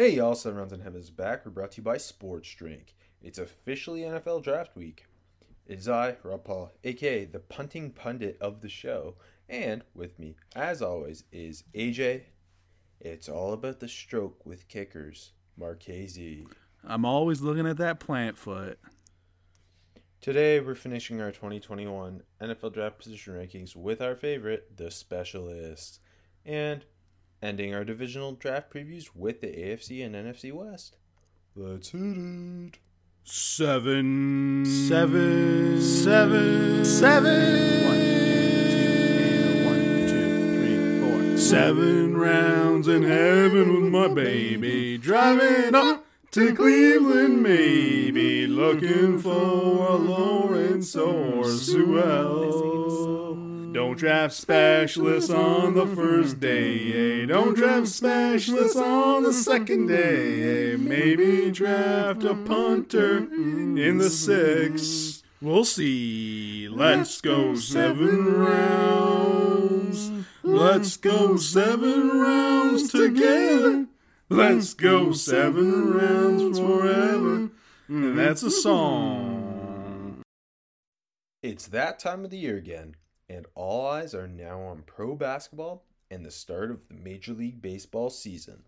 Hey y'all, Seven Rounds in Heaven is back. We're brought to you by Sports Drink. It's officially NFL Draft Week. It is I, Rob Paul, aka the punting pundit of the show, and with me, as always, is AJ. It's all about the stroke with kickers, Marchese. I'm always looking at that plant foot. Today, we're finishing our 2021 NFL Draft Position Rankings with our favorite, the Specialists, and ending our divisional draft previews with the AFC and NFC West. Let's hit it. Seven, Seven. seven, Seven. One, two, one, two, three, four. Seven rounds in heaven with my baby, driving up to Cleveland, maybe looking for a Lawrence or Sewell. Don't draft specialists on the first day. eh? Don't draft specialists on the second day. eh? Maybe draft a punter in the sixth. We'll see. Let's go seven rounds. Let's go seven rounds together. Let's go seven rounds forever. And that's a song. It's that time of the year again, and all eyes are now on pro basketball and the start of the Major League Baseball season.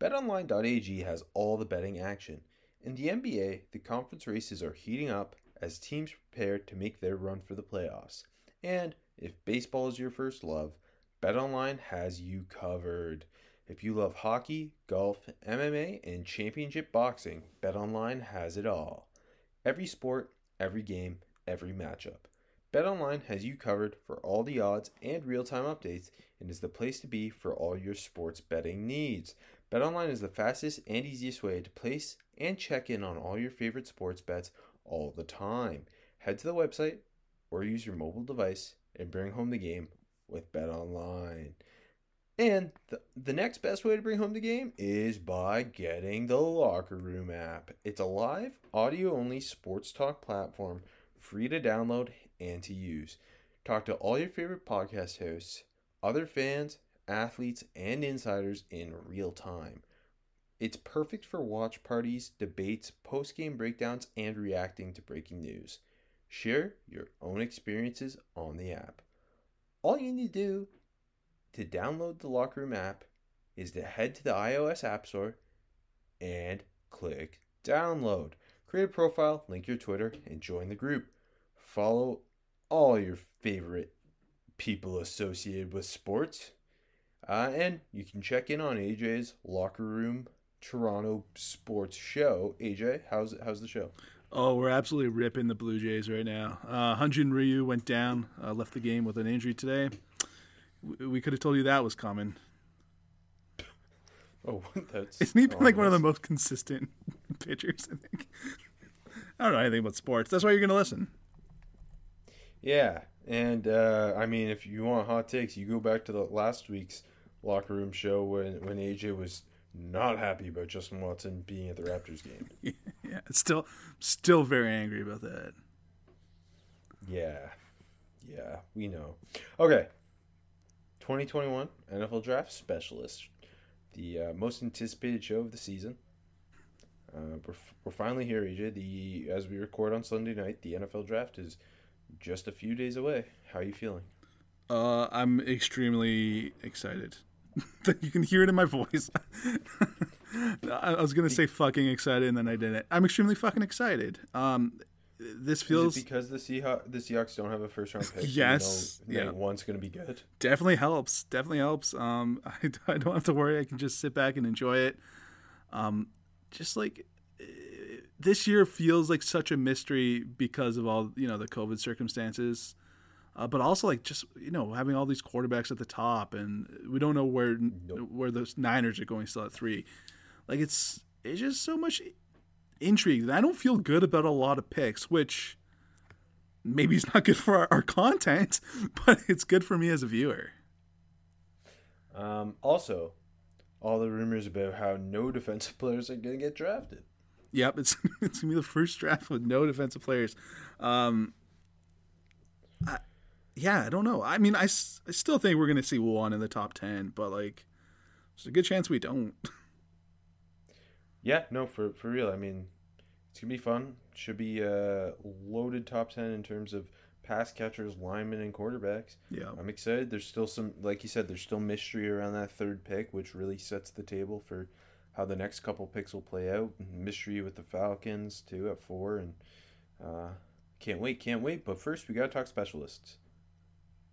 BetOnline.ag has all the betting action. In the NBA, the conference races are heating up as teams prepare to make their run for the playoffs. And if baseball is your first love, BetOnline has you covered. If you love hockey, golf, MMA, and championship boxing, BetOnline has it all. Every sport, every game, every matchup. BetOnline has you covered for all the odds and real-time updates and is the place to be for all your sports betting needs. BetOnline is the fastest and easiest way to place and check in on all your favorite sports bets all the time. Head to the website or use your mobile device and bring home the game with BetOnline. And the, the next best way to bring home the game is by getting the Locker Room app. It's a live, audio only sports talk platform, free to download and to use. Talk to all your favorite podcast hosts, other fans, athletes, and insiders in real time. It's perfect for watch parties, debates, post game breakdowns, and reacting to breaking news. Share your own experiences on the app. All you need to do to download the Locker Room app is to head to the iOS App Store and click download. Create a profile, link your Twitter, and join the group. Follow all your favorite people associated with sports. Uh, and you can check in on AJ's Locker Room Toronto Sports Show. AJ, how's how's the show? Oh, we're absolutely ripping the Blue Jays right now. Uh, Hyun-jin Ryu went down, uh, left the game with an injury today. We could have told you that was coming. Oh, that's Isn't he been like one of the most consistent pitchers? I think. I don't know anything about sports. That's why you're going to listen. Yeah, and uh, I mean, if you want hot takes, you go back to the last week's locker room show when when AJ was not happy about Justin Watson being at the Raptors game. Yeah, still, still very angry about that. Yeah, yeah, we know. Okay, 2021 NFL Draft Specialist, the uh, most anticipated show of the season. Uh, we're, we're finally here, AJ. The as we record on Sunday night, the NFL Draft is just a few days away. How are you feeling? Uh, I'm extremely excited. you can hear it in my voice. I was gonna say fucking excited, and then I didn't. I'm extremely fucking excited. Um, this feels because the Seahawks, the Seahawks don't have a first round pick? Yes, yeah. one's to be good. definitely helps. Definitely helps. Um, I, I don't have to worry. I can just sit back and enjoy it. Um, just like this year feels like such a mystery because of all you know the COVID circumstances. Uh, but also like just you know having all these quarterbacks at the top, and we don't know where where the Niners are going still at three. Like it's it's just so much intrigue. And I don't feel good about a lot of picks, which maybe it's not good for our, our content, but it's good for me as a viewer. Um, also, all the rumors about how no defensive players are going to get drafted. Yep, it's it's gonna be the first draft with no defensive players. Um, I, yeah, I don't know. I mean, I, I still think we're gonna see one in the top ten, but like, there's a good chance we don't. Yeah, no, for for real. I mean, it's gonna be fun. Should be a loaded top ten in terms of pass catchers, linemen, and quarterbacks. Yeah. I'm excited. There's still some, like you said, there's still mystery around that third pick, which really sets the table for how the next couple picks will play out. Mystery with the Falcons too at four, and uh, can't wait, can't wait. But first, we gotta talk specialists.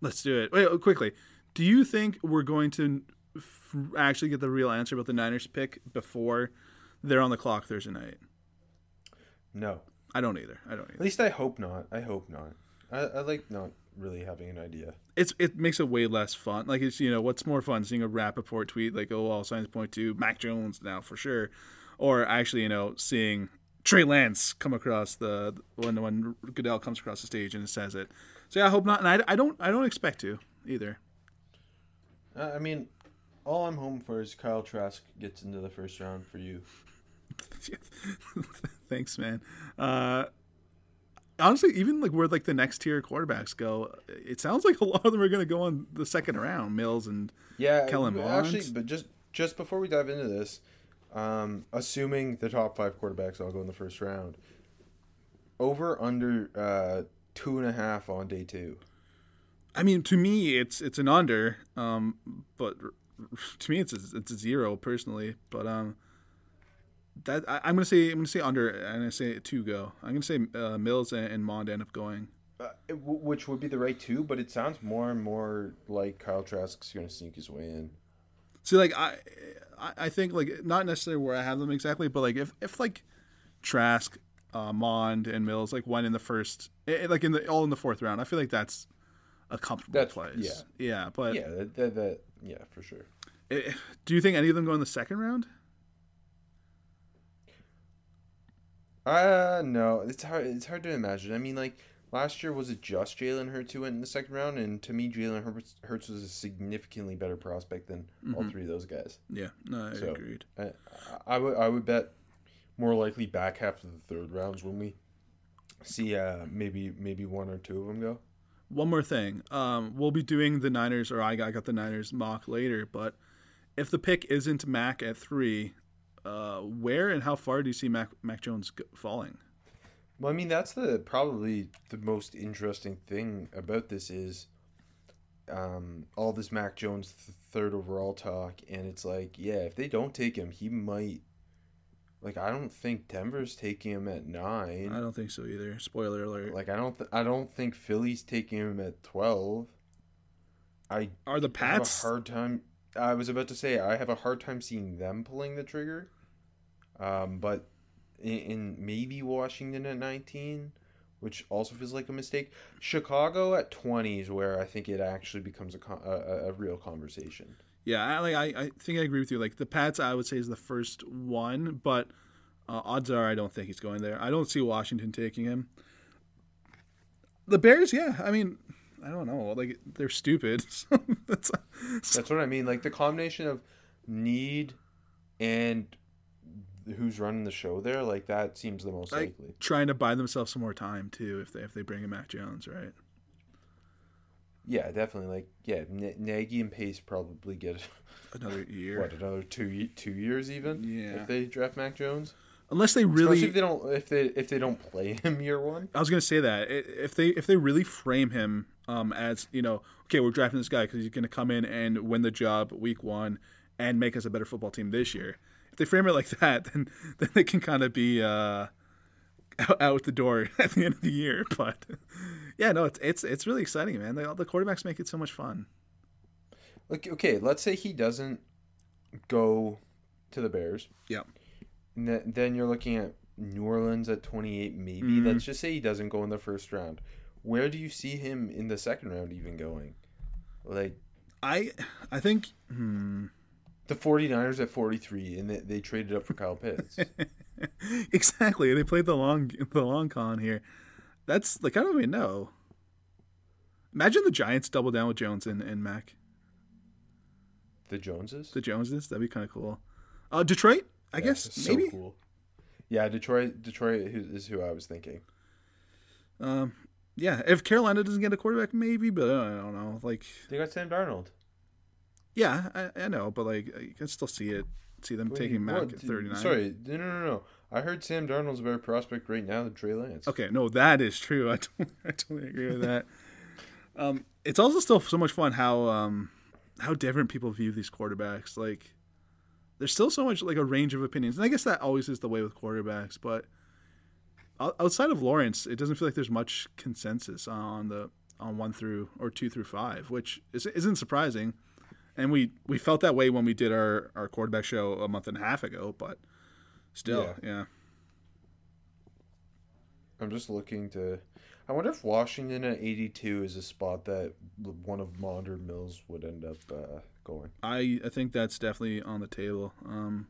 Let's do it. Wait, oh, quickly. Do you think we're going to f- actually get the real answer about the Niners pick before they're on the clock Thursday night? No, I don't either. I don't Either. at least I hope not. I hope not. I, I like not really having an idea. It's it makes it way less fun. Like it's you know what's more fun seeing a Rapoport tweet like oh all signs point to Mac Jones now for sure, or actually you know seeing Trey Lance come across the when when Goodell comes across the stage and says it. So yeah, I hope not, and I, I don't I don't expect to either. Uh, I mean, all I'm hoping for is Kyle Trask gets into the first round for you. Thanks, man. Uh, honestly, even like where like the next tier quarterbacks go, it sounds like a lot of them are going to go on the second round. Mills and Yeah, Kellen Mond. actually, but just just before we dive into this, um, assuming the top five quarterbacks all go in the first round, over under uh, two and a half on day two. I mean, to me, it's it's an under. Um, but to me, it's a, it's a zero personally. But um, that I, I'm gonna say I'm gonna say under. And I'm gonna say two go. I'm gonna say uh, Mills and, and Mond end up going. Uh, it- w- which would be the right two, but it sounds more and more like Kyle Trask's going to sneak his way in. See, like I, I I think like not necessarily where I have them exactly, but like if if like Trask, uh, Mond, and Mills like went in the first, eh, like in the all in the fourth round, I feel like that's a comfortable That's- place. yeah. yeah, But Yeah, that, that, that yeah for sure. eh, do you think any of them go in the second round? Uh no, it's hard. It's hard to imagine. I mean, like last year, was it just Jalen Hurts who went in the second round? And to me, Jalen Hurts, was a significantly better prospect than all three of those guys. Yeah, no, I So- agreed. I, I would I would bet more likely back half of the third rounds when we see uh maybe maybe one or two of them go. One more thing. Um, we'll be doing the Niners, or I got, I got the Niners mock later. But if the pick isn't Mac at three, uh, where and how far do you see Mac Mac Jones falling? Well, I mean that's the probably the most interesting thing about this is um, all this Mac Jones th- third overall talk, and it's like, yeah, if they don't take him, he might. Like, I don't think Denver's taking him at nine. I don't think so either. Spoiler alert. Like, I don't. Th- I don't think Philly's taking him at twelve. I Are the have Pats? a hard time. I was about to say I have a hard time seeing them pulling the trigger. Um, but in, in maybe Washington at nineteen, which also feels like a mistake. Chicago at twenty is where I think it actually becomes a a, a, real conversation. Yeah, I, like I, I think I agree with you. Like the Pats, I would say is the first one, but uh, odds are I don't think he's going there. I don't see Washington taking him. The Bears, yeah, I mean, I don't know. Like they're stupid. So that's That's what I mean. Like the combination of need and who's running the show there, like that seems the most like likely. trying to buy themselves some more time too. If they if they bring in Mac Jones, right? Yeah, definitely. Like yeah, N- Nagy and Pace probably get Another year, what another two two years even. Yeah. if they draft Mac Jones, unless they really really. if they don't if they if they don't play him year one. I was gonna say that if they if they really frame him um, as you know, okay, we're drafting this guy because he's gonna come in and win the job week one and make us a better football team this year. They frame it like that, then then they can kind of be uh, out, out the door at the end of the year. But yeah, no, it's it's it's really exciting, man. The, the quarterbacks make it so much fun. Like okay, let's say he doesn't go to the Bears. Th- then you're looking at New Orleans at 28 maybe. Mhm. Let's just say he doesn't go in the first round. Where do you see him in the second round even going? Like I I think hmm, the 49ers at 43 and they, they traded up for Kyle Pitts. exactly. They played the long the long con here. That's like I don't even know. Imagine the Giants double down with Jones and, and Mac. the Joneses? The Joneses. That'd be kind of cool. Uh, Detroit. I Yeah, guess so maybe. cool. Yeah, Detroit Detroit is who I was thinking. Um, yeah. If Carolina doesn't get a quarterback, maybe. But I don't know. Like, They got Sam Darnold. Yeah, I, I know, but like, I can still see it see them Wait, taking Mac what? at 39. Sorry, no, no, no, no. I heard Sam Darnold's a better prospect right now than Trey Lance. Okay, no, that is true. I totally, I totally agree with that. um, it's also still so much fun how um, how different people view these quarterbacks. Like, there's still so much like a range of opinions, and I guess that always is the way with quarterbacks. But outside of Lawrence, it doesn't feel like there's much consensus on the on one through or two through five, which is, isn't surprising. And we we felt that way when we did our our quarterback show a month and a half ago, but still, Yeah. yeah. I'm just looking to. I wonder if Washington at 82 is a spot that one of Mond or Mills would end up uh, going. I I think that's definitely on the table. Um,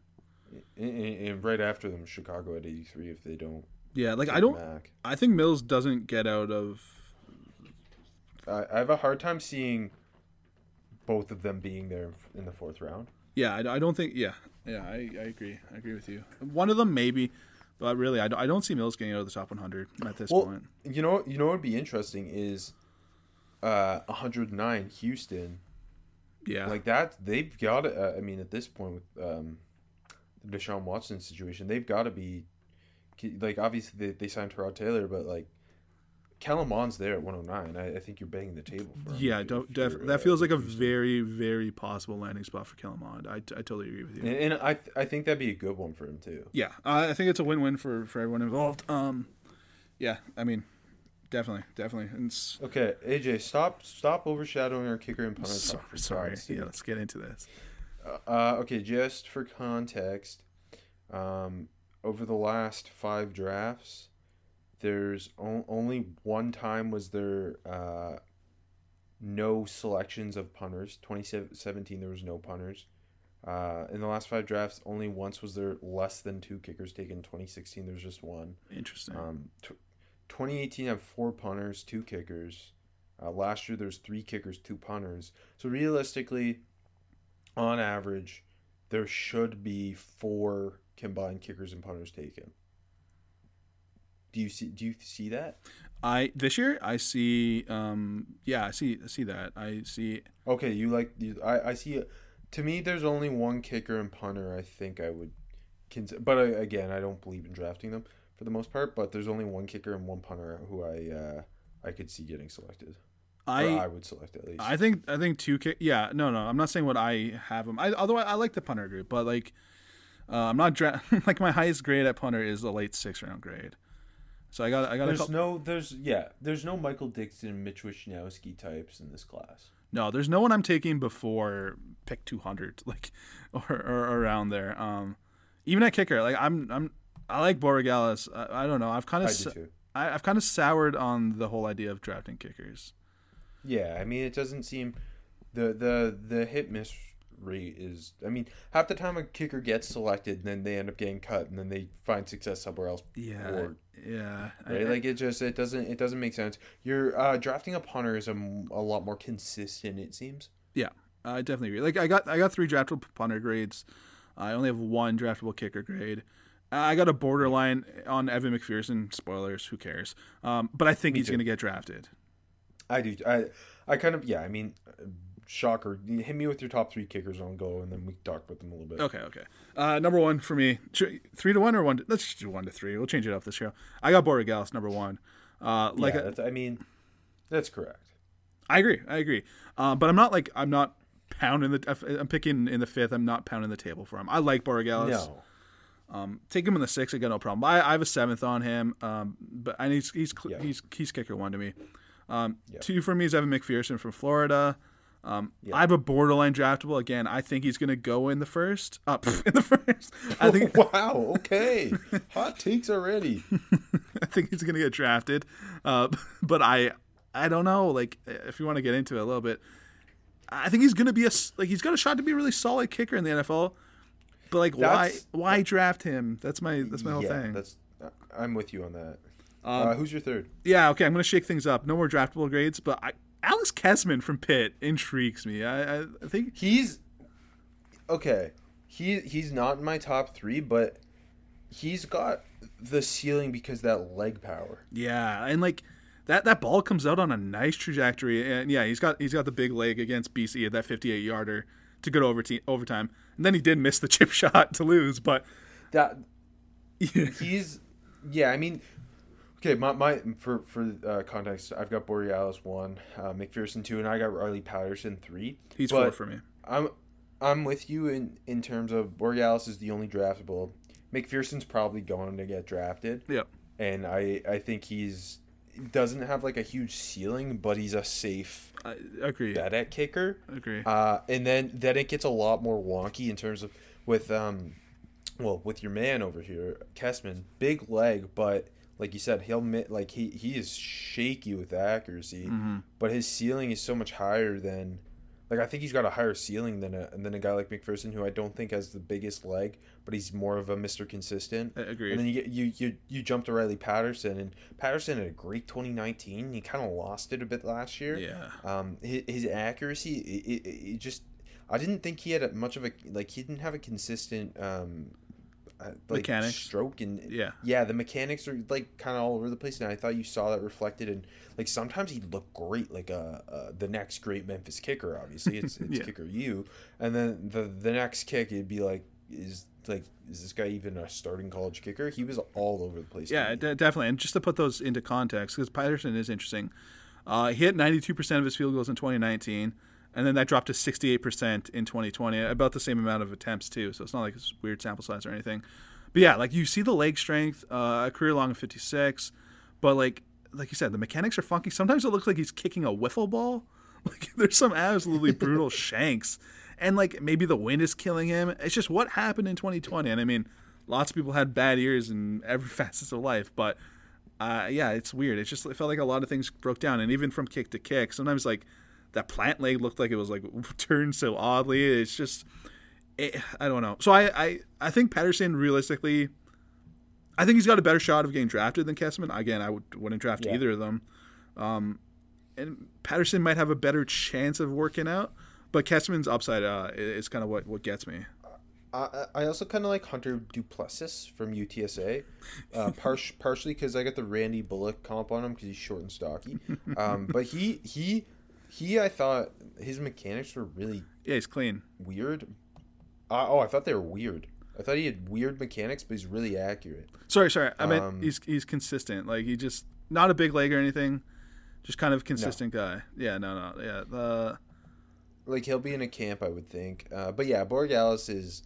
And, and- right after them, Chicago at 83 if they don't. yeah, like I don't. Mac. I think Mills doesn't get out of. I, I have a hard time seeing both of them being there in the fourth round. Yeah, I, I don't think. Yeah, yeah, I, I agree. I agree with you. One of them maybe, but really, I don't, I don't see Mills getting out of the top 100 at this Well, point. you know, you know what would be interesting is, uh, 109 Houston. Yeah, Like that, they've got. Uh, I mean, at this point with um, the Deshaun Watson situation, they've got to be, like obviously they, they signed Tyrod Taylor, but like, Mond's there at 109. I, I think you're banging the table for him. yeah, don't, def, that uh, feels like a very very possible landing spot for Kellen Mond. I, I totally agree with you. And, and I th- I think that'd be a good one for him too. Yeah, I think it's a win-win for for everyone involved. Um, yeah, I mean, definitely, definitely. And it's, Okay, AJ, stop stop overshadowing our kicker and punter sorry, sorry. Sake. Yeah, let's get into this. Uh, okay, just for context, um, over the last five drafts, there's o- only one time was there uh, no selections of punters. 2017, there was no punters. Uh, in the last five drafts, only once was there less than two kickers taken. 2016, there's just one. Interesting. Um, t- 2018 had four punters, two kickers. Uh, last year there's three kickers, two punters. So realistically, on average, there should be four combined kickers and punters taken. Do you see? Do you see that? I this year I see. Um, yeah, I see. I see that. I see. Okay, you like you, I I see. To me, there's only one kicker and punter. I think I would, consider, but I, again, I don't believe in drafting them for the most part. But there's only one kicker and one punter who I uh, I could see getting selected. I I would select at least. I think I think two kick. Yeah, no, no. I'm not saying what I have them. I although I, I like the punter group, but like, uh, I'm not dra- like my highest grade at punter is a late six round grade. So I got I got a there's couple, no there's yeah there's no Michael Dickson, Mitch Wishnowsky types in this class. no. There's no one I'm taking before pick 200, like or, or around there. Um, even at kicker, like I'm I'm I like Borregales. I, I don't know. I've kind of. I, I've kind of soured on the whole idea of drafting kickers. Yeah, I mean it doesn't seem the the the hit miss rate is. I mean half the time a kicker gets selected, and then they end up getting cut, and then they find success somewhere else. Yeah, Or- yeah. I- Right, like it just it doesn't it doesn't make sense. You're uh, drafting a punter is a, a lot more consistent. It seems. Yeah, I definitely agree. Like I got I got three draftable punter grades. I only have one draftable kicker grade. I got a borderline on Evan McPherson. Spoilers, who cares? Um, but I think he's going to get drafted. I do. I I kind of yeah. I mean, shocker. Hit me with your top three kickers on go, and then we talk about them a little bit. Okay, okay. Uh, number one for me, three to one or one. To, let's just do one to three. We'll change it up this year. I got Borregales number one. Uh, like yeah, that's, I mean, that's correct. I agree. I agree. Uh, but I'm not like I'm not pounding the. I'm picking in the fifth. I'm not pounding the table for him. I like Borregales. No. Um, take him in the sixth. I got no problem. I, I have a seventh on him. Um, but and he's he's Yeah. he's he's kicker one to me. Um, Yeah. two for me is Evan McPherson from Florida. Um, Yeah. I have a borderline draftable. Again, I think he's gonna go in the first. Up in the first. I think wow. Okay. Hot takes already. I think he's gonna get drafted. Uh, but I I don't know. Like if you want to get into it a little bit, I think he's gonna be a like he's got a shot to be a really solid kicker in the NFL. But like why That's- why draft him? That's my that's my whole yeah, thing. that's. I'm with you on that. Um, uh, who's your third? Yeah, okay, I'm gonna shake things up. No more draftable grades, but I, Alex Kessman from Pitt intrigues me. I, I, I think He's okay. He he's not in my top three, but he's got the ceiling because that leg power. yeah, and like that that ball comes out on a nice trajectory, and yeah, he's got he's got the big leg against BC at that 58 yarder. to go to overtime. And then he did miss the chip shot to lose, but That he's yeah. I mean, okay. My, my for for uh, context, I've got Borregales one, uh, McPherson two, and I got Riley Patterson three. he's But- four for me. I'm I'm with you in in terms of Borregales is the only draftable. McPherson's probably going to get drafted, Yep. and I I think he's doesn't have like a huge ceiling, but he's a safe I agree. bet at kicker. Agree. Uh, and then then it gets a lot more wonky in terms of with um, well with your man over here, Kessman, big leg, but like you said, he'll like he he is shaky with accuracy, Mhm. but his ceiling is so much higher than. Like I think he's got a higher ceiling than a than a guy like McPherson, who I don't think has the biggest leg, but he's more of a Mister Consistent. I agree. And then you get you you you jump to Riley Patterson, and Patterson had a great 2019. He kind of lost it a bit last year. yeah. Um, his, his accuracy, it, it, it just, I didn't think he had a, much of a like he didn't have a consistent um, like Mechanics. stroke and Yeah. yeah, the mechanics are like kind of all over the place, and I thought you saw that reflected in like sometimes he'd look great, like uh, uh the next great Memphis kicker. Obviously, it's it's Yeah. kicker you, and then the the next kick it'd be like is like is this guy even a starting college kicker? He was all over the place. Yeah, de- definitely. And just to put those into context, because Patterson is interesting. Uh, he hit 92% of his field goals in 2019, and then that dropped to 68% in 2020, about the same amount of attempts, too. So it's not like it's weird sample size or anything. But yeah, like you see the leg strength, uh, a career long of 56, but like like you said, the mechanics are funky. Sometimes it looks like he's kicking a wiffle ball. Like there's some absolutely brutal shanks, and like maybe the wind is killing him. It's just what happened in 2020. And I mean, lots of people had bad years in every facet of life, but uh, yeah, it's weird. It's just it felt like a lot of things broke down, and even from kick to kick, sometimes like that plant leg looked like it was like turned so oddly. It's just, it, I don't know. So I, I I think Patterson realistically, I think he's got a better shot of getting drafted than Kessman. Again, I would, wouldn't draft Yeah. either of them. Um, and Patterson might have a better chance of working out, but Kessman's upside uh, is kind of what what gets me. I, I also kind of like Hunter Duplessis from UTSA, uh, par- partially because I got the Randy Bullock comp on him because he's short and stocky. Um, but he he he, I thought his mechanics were really Yeah, he's clean. weird. Uh, oh, I thought they were weird. I thought he had weird mechanics, but he's really accurate. Sorry, sorry. I meant Um, he's he's consistent. Like he just not a big leg or anything, just kind of consistent guy. Yeah, no, no, yeah. The Like he'll be in a camp, I would think. Uh, but yeah, Borregales is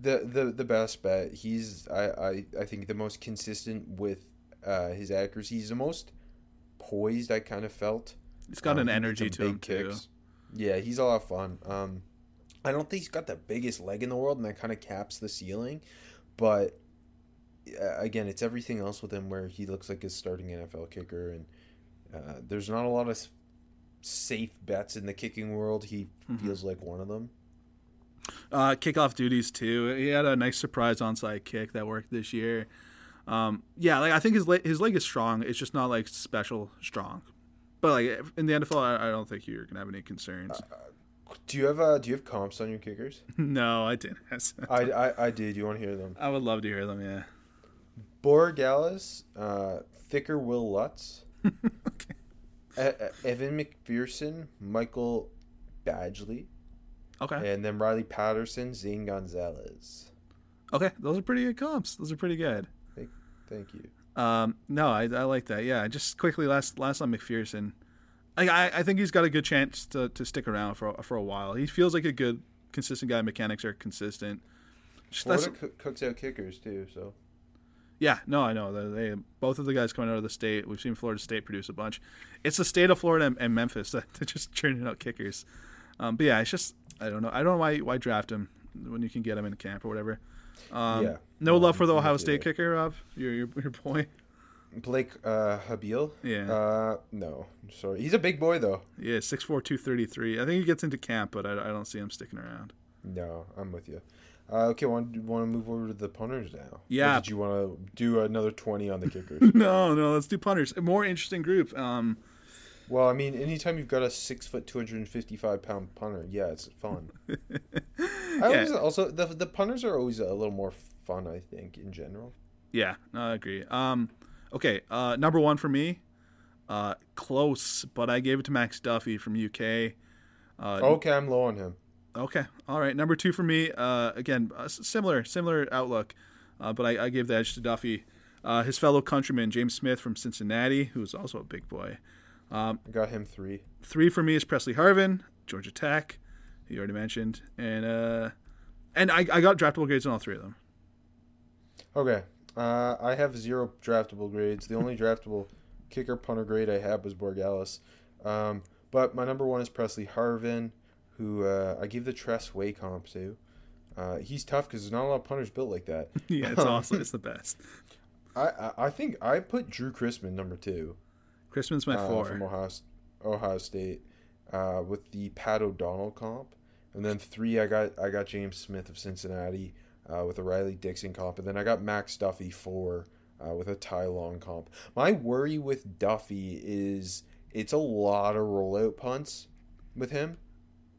the the the best bet. He's I I, I think the most consistent with uh, his accuracy. He's the most poised. I kind of felt. He's got Um, an energy to big him too. Yeah, he's a lot of fun. Um, I don't think he's got the biggest leg in the world, and that kind of caps the ceiling. But uh, again, it's everything else with him where he looks like a starting NFL kicker, and uh, there's not a lot of safe bets in the kicking world. He Mhm. feels like one of them. Uh, kickoff duties too. He had a nice surprise onside kick that worked this year. Um, yeah, like I think his leg, his leg is strong. It's just not like special strong. But like in the NFL, I, I don't think you're gonna have any concerns. Do you have uh, do you have comps on your kickers? no, I didn't. I, I, I did. You want to hear them? I would love to hear them. Yeah. Borregales, uh, thicker Wil Lutz, okay. E- Evan McPherson, Michael Badgley. Okay. And then Riley Patterson, Zane Gonzalez. Okay. Those are pretty good comps. Those are pretty good. Thank, Thank you. Um, no, I, I like that. Yeah, just quickly last last on McPherson. I, I I think he's got a good chance to, to stick around for for a while. He feels like a good consistent guy. Mechanics are consistent. Just, that's, Florida coo- cooks out kickers too, so yeah, no, I know. They, they both of the guys coming out of the state. We've seen Florida State produce a bunch. It's the state of Florida and, and Memphis that they're just churning out kickers. Um, but yeah, it's just I don't know. I don't know why why draft him when you can get him in camp or whatever. Um, Yeah. No love for the Ohio State kicker, Rob. Your your your boy. Blake uh, Haubeil. Yeah. Uh, no, sorry. He's a big boy though. Yeah, 6'4", 233. I think he gets into camp, but I, I don't see him sticking around. No, I'm with you. Uh, okay, want want to move over to the punters now? Or Yeah. did you want to do another twenty on the kickers? no, no, let's do punters. A more interesting group. Um, well, I mean, anytime you've got a six foot, two hundred and fifty five pound punter, yeah, it's fun. I always, also the the punters are always a little more fun. I think in general. yeah, no, I agree. Um, okay, uh, number one for me, uh, close, but I gave it to Max Duffy from UK. Uh, Okay, I'm low on him. Okay, all right. Number two for me. Uh, again, uh, similar similar outlook, uh, but I, I gave the edge to Duffy. Uh, his fellow countryman James Smith from Cincinnati, who's also a big boy. Um, I got him three. Three for me is Pressley Harvin, Georgia Tech. You already mentioned, and uh, and I, I got draftable grades on all three of them. Okay, uh, I have zero draftable grades. The only draftable kicker punter grade I had was Borregales. Um, but my number one is Pressley Harvin, who uh, I give the Tress Way comp to. Uh, he's tough because there's not a lot of punters built like that. yeah, it's awesome. It's the best. I, I think I put Drew Chrisman number two. Chrisman's my uh, four from Ohio, Ohio State uh, with the Pat O'Donnell comp, and then three I got I got James Smith of Cincinnati uh, with a Riley Dixon comp, and then I got Max Duffy four uh, with a Ty Long comp. My worry with Duffy is it's a lot of rollout punts with him.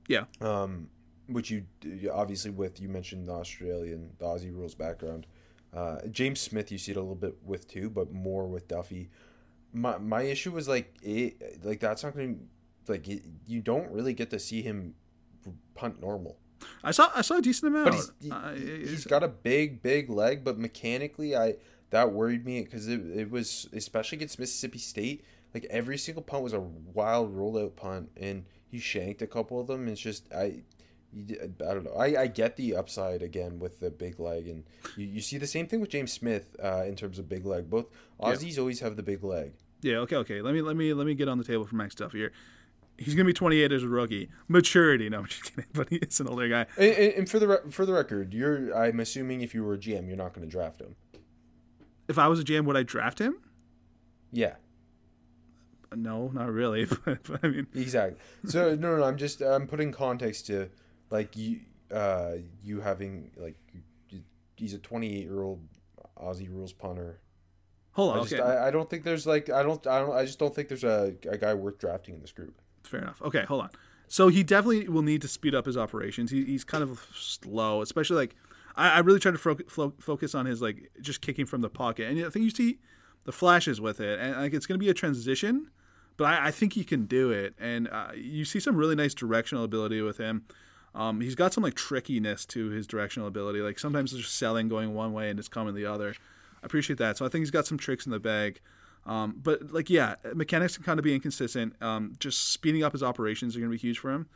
Yeah. Um, which you obviously with you mentioned the Australian the Aussie rules background. Uh, James Smith, you see it a little bit with too, but more with Duffy. My my issue was like it, like that's not going to like it, you don't really get to see him punt normal. I saw I saw a decent amount. But he's, he, uh, he's got a big big leg, but mechanically I that worried me because it, it was especially against Mississippi State. Like every single punt was a wild rollout punt, and he shanked a couple of them. It's just I. I don't know. I, I get the upside again with the big leg, and you, you see the same thing with James Smith uh, in terms of big leg. Both Aussies yeah. always have the big leg. Yeah. Okay. Okay. Let me let me let me get on the table for Max Duffy here he's gonna be 28 as a rookie. Maturity, no, I'm just kidding, but he is an older guy. And, and, for the for the record, you're I'm assuming if you were a GM, you're not going to draft him. If I was a GM, would I draft him? Yeah. No, not really. But, but I mean, exactly. So no, no, no, I'm just I'm putting context to like you uh you having like he's a 28 year old Aussie rules punter. Hold on, I just, okay. I, I, don't think there's like I don't I don't I just don't think there's a, a guy worth drafting in this group fair enough. Okay, hold on. So he definitely will need to speed up his operations. He, he's kind of slow, especially like I, I really try to fo- fo- focus on his like just kicking from the pocket, and I think you see the flashes with it, and like it's going to be a transition, but I, I, think he can do it, and uh, you see some really nice directional ability with him. Um, he's got some like trickiness to his directional ability. Like sometimes just selling going one way and it's coming the other. I appreciate that. So I think he's got some tricks in the bag. Um, but like, yeah, mechanics can kind of be inconsistent. Um, just speeding up his operations are going to be huge for him.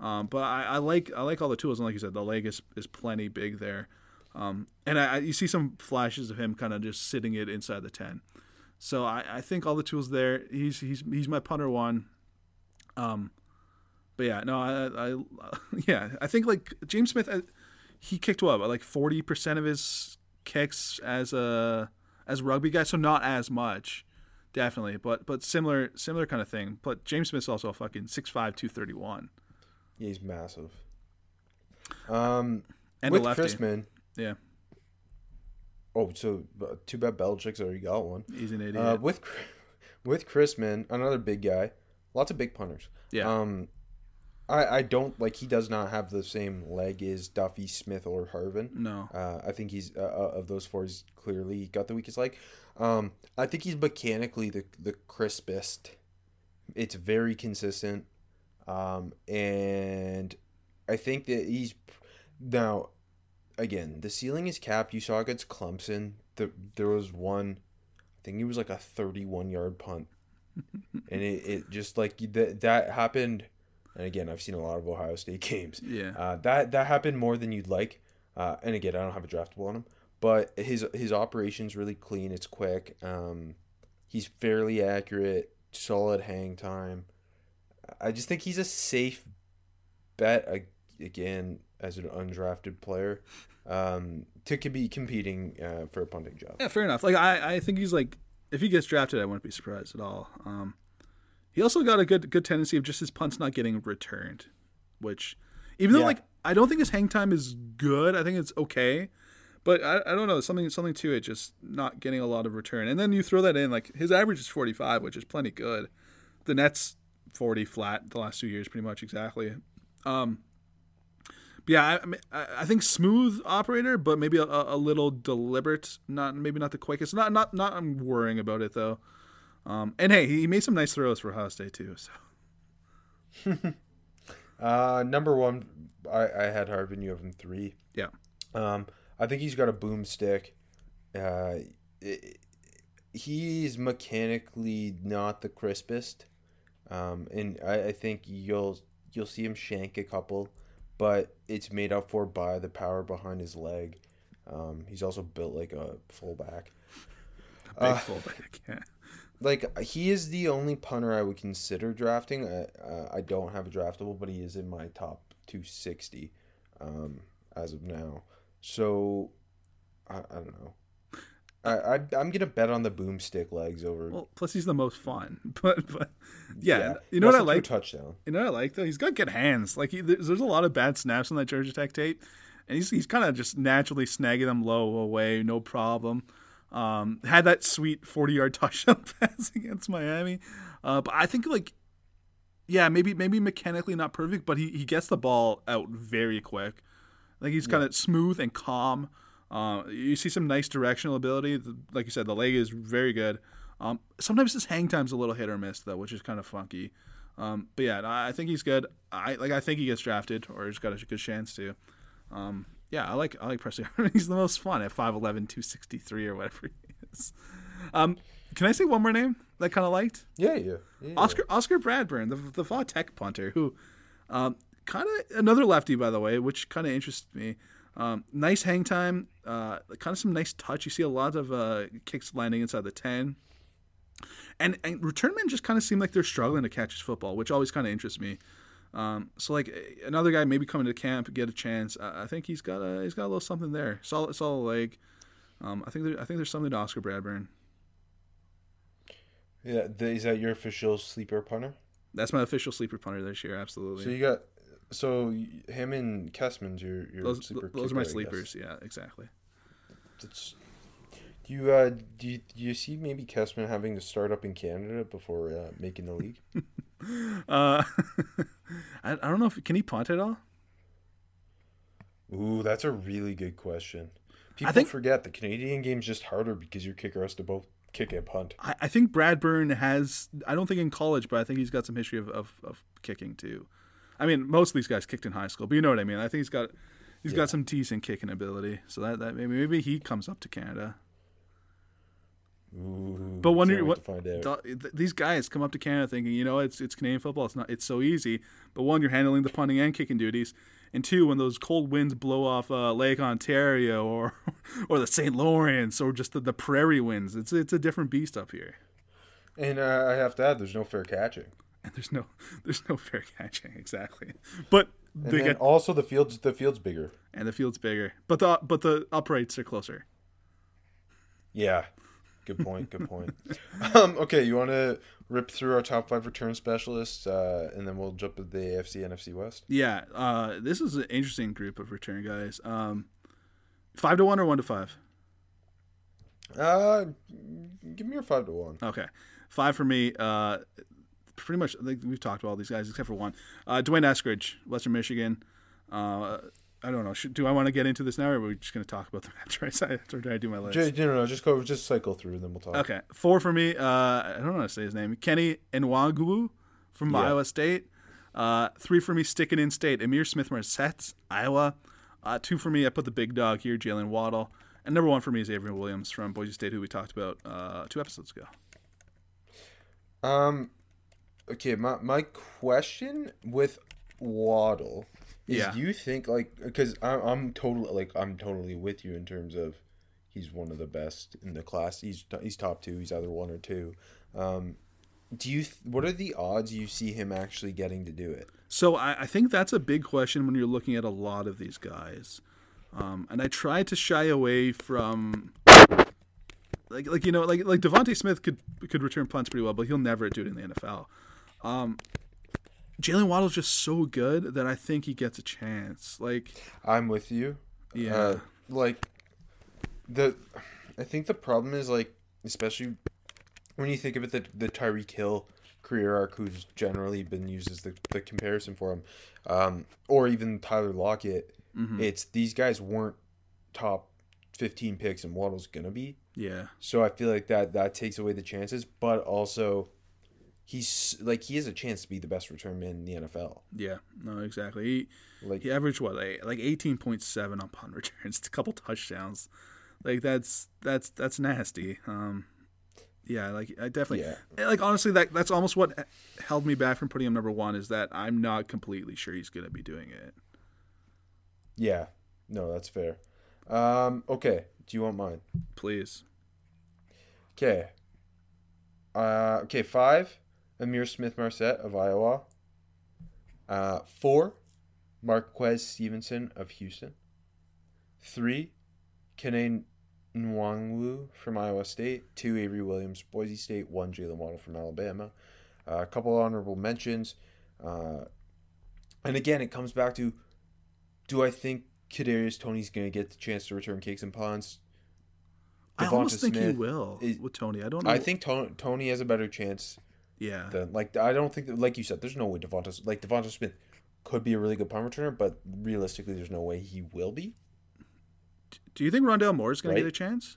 Um, but I, I, like I like all the tools, and like you said, the leg is, is plenty big there. Um, and I, you see some flashes of him kind of just sitting it inside the ten. So I, I think all the tools there. He's he's he's my punter one. Um, but yeah, no, I, I yeah, I think like James Smith, I, he kicked what like forty percent of his kicks as a as a rugby guy, so not as much definitely, but but similar similar kind of thing. But James Smith's also a fucking 6'5", 231. Yeah, he's massive. Um, and with Chrisman, yeah. Oh, so uh, too bad Belichick's already got one. He's an uh, idiot. Uh, with with Chrisman, another big guy, lots of big punters. Yeah. Um, I, I don't like he does not have the same leg as Duffy Smith or Harvin. No, uh, I think he's uh, uh of those four. He's clearly got the weakest leg. Um, I think he's mechanically the the crispest. It's very consistent, um, and I think that he's now. Again, the ceiling is capped. You saw against Clemson. The, there was one, I think it was like a thirty-one yard punt, and it, it just like that that happened and again, I've seen a lot of Ohio State games. Yeah. Uh, that that happened more than you'd like. Uh, and again, I don't have a draftable on him, but his his operation's really clean. It's quick. Um, he's fairly accurate. Solid hang time. I just think he's a safe bet again as an undrafted player um, to be competing uh, for a punting job. Yeah, fair enough. Like I, I think he's like if he gets drafted, I wouldn't be surprised at all. Um, he also got a good good tendency of just his punts not getting returned, which even though yeah. like I don't think his hang time is good, I think it's okay. But I, I don't know something something to it just not getting a lot of return. And then you throw that in like his average is 45, which is plenty good. The Nets 40 flat the last two years pretty much exactly. Um yeah, I, I think smooth operator, but maybe a, a little deliberate. Not maybe not the quickest. Not not not. I'm worrying about it though. Um, and hey, he made some nice throws for Ohio State too. So. Uh, number one, I, I had Harvin. You have him three. Yeah. Um, I think he's got a boomstick. Uh, it, he's mechanically not the crispest, um, and I, I think you'll you'll see him shank a couple, but it's made up for by the power behind his leg. Um, he's also built like a fullback. A big Uh, fullback. Yeah. Like he is the only punter I would consider drafting. I, uh, I don't have a draftable, but he is in my top 260 um, as of now. So I, I don't know. I, I I'm gonna bet on the boomstick legs over. Well, plus he's the most fun. But but yeah, you know what I also threw a like. touchdown. You know what I like though. He's got good hands. Like he, there's, there's a lot of bad snaps on that Georgia Tech tape, and he's he's kind of just naturally snagging them low away, no problem. Um, had that sweet 40 yard touchdown pass against Miami, uh, but I think like, yeah, maybe maybe mechanically not perfect, but he he gets the ball out very quick. Like he's kind of smooth and calm. Uh, you see some nice directional ability. Like you said, the leg is very good. Um, sometimes his hang time's a little hit or miss though, which is kind of funky. Um, but yeah, I I think he's good. I like. I think he gets drafted, or he's got a good chance to. Um, yeah, I like. I like Pressley. Harvin. he's the most fun at 5'11", 263 or whatever he is. Um, can I say one more name that I kind of liked? Yeah, yeah. yeah. Oscar Oscar Bradburn, the the Vaughan Tech punter, who um, kind of another lefty by the way, which kind of interests me. Um, nice hang time, uh, kind of some nice touch. You see a lot of uh, kicks landing inside the ten, and and return men just kind of seem like they're struggling to catch his football, which always kind of interests me. Um, so like another guy maybe coming to camp get a chance. I, I think he's got a he's got a little something there. Solid solid leg. Um, I think there, I think there's something to Oscar Bradburn. Yeah, the, is that your official sleeper punter? That's my official sleeper punter this year. Absolutely. So you got so him and Kessman's your your those sleeper. those are my kicker, I guess. sleepers. Yeah, exactly. It's, do you uh do you, do you see maybe Kessman having to start up in Canada before uh, making the league? Uh, I, I don't know if can he punt at all. Ooh, that's a really good question. People think- forget the Canadian game's just harder because your kicker has to both kick and punt. I, I think Bradburn has. I don't think in college, but I think he's got some history of, of, of kicking too. I mean, most of these guys kicked in high school, but you know what I mean. I think he's got he's Yeah. got some decent kicking ability. So that, that maybe maybe he comes up to Canada. Ooh, But when you're what, to find out. th- th- these guys come up to Canada thinking, you know, it's it's Canadian football. It's not. It's so easy. But one, you're handling the punting and kicking duties, and two, when those cold winds blow off uh, Lake Ontario or or the St. Lawrence or just the, the prairie winds, it's it's a different beast up here. And uh, I have to add, there's no fair catching. And there's no there's no fair catching exactly. But And they then get also the field's the field's bigger. and the field's bigger, but the but the uprights are closer. Yeah. Good point. Good point. um, okay, you want to rip through our top five return specialists, uh, and then we'll jump to the AFC, NFC West. Yeah, uh, this is an interesting group of return guys. Um, five to one or one to five. Uh, give me your five to one. Okay, five for me. Uh, pretty much, I think we've talked about all these guys except for one. Uh, D'Wayne Eskridge, Western Michigan. Uh, I don't know. Should, do I want to get into this now, or are we just going to talk about them after I after I do my list? J- no, no, no, just go, just cycle through, and then we'll talk. Okay, four for me. Uh, I don't know how to say his name. Kene Nwangwu from Yeah. Iowa State. Uh, three for me, sticking in state. Ihmir Smith-Marsette, Iowa. Uh, two for me, I put the big dog here, Jaylen Waddle. And number one for me is Avery Williams from Boise State, who we talked about uh, two episodes ago. Um, okay, my my question with Waddle is, Yeah. do you think like because I'm I'm totally like I'm totally with you in terms of he's one of the best in the class. He's he's top two. He's either one or two. Um, do you th- what are the odds you see him actually getting to do it? So I, I think that's a big question when you're looking at a lot of these guys. Um, and I try to shy away from like like you know like like DeVonta Smith could could return punts pretty well, but he'll never do it in the NFL. Um, Jaylen Waddle's just so good that I think he gets a chance. Like I'm with you. yeah, Uh, like the, I think the problem is like especially when you think of it, the the Tyreek Hill career arc, who's generally been used as the, the comparison for him, um, or even Tyler Lockett. Mhm. It's these guys weren't top fifteen picks, and Waddle's gonna be. yeah, So I feel like that that takes away the chances, but also he's like he has a chance to be the best return man in the NFL. Yeah, no, exactly. He, Like he averaged what, like, eighteen point seven on punt returns, a couple touchdowns. Like that's that's that's nasty. Um, yeah, like I definitely Yeah. like honestly that that's almost what held me back from putting him number one is that I'm not completely sure he's gonna be doing it. yeah, no, that's fair. Um, okay, do you want mine? Please. Okay. Uh, okay, five, Ihmir Smith-Marsette of Iowa. Uh, four, Marquez Stevenson of Houston. Three, Kene Nwangwu from Iowa State. Two, Avery Williams, Boise State. One, Jaylen Waddle from Alabama. Uh, a couple honorable mentions. Uh, and again, it comes back to do I think Kadarius Toney's going to get the chance to return cakes and ponds? I almost think he will is- with Toney. I don't know. I think Toney, Toney has a better chance yeah. than like I don't think that like you said, there's no way DeVonta like DeVonta Smith could be a really good punt returner, but realistically, there's no way he will be. Do you think Rondale Moore is going Right. to get a chance?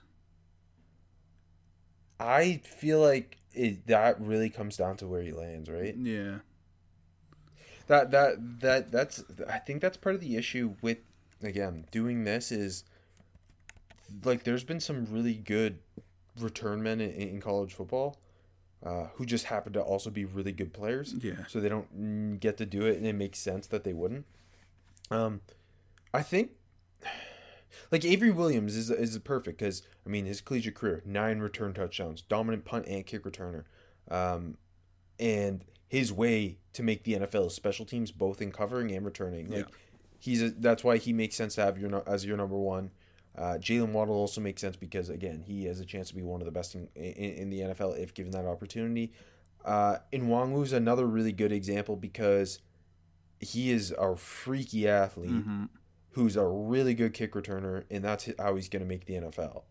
I feel like it, that really comes down to where he lands, right? Yeah. That that that that's I think that's part of the issue with again doing this is like there's been some really good return men in, in college football uh, who just happen to also be really good players. Yeah. so they don't mm, get to do it, and it makes sense that they wouldn't. Um, I think like Avery Williams is is perfect because I mean his collegiate career nine return touchdowns, dominant punt and kick returner, um, and his way to make the NFL special teams both in covering and returning. Like he's a, that's why he makes sense to have your as your number one. Uh, Jaylen Waddle also makes sense because again he has a chance to be one of the best in, in, in the NFL if given that opportunity. Uh, Nwangwu's another really good example because he is a freaky athlete hmm who's a really good kick returner, and that's how he's going to make the NFL.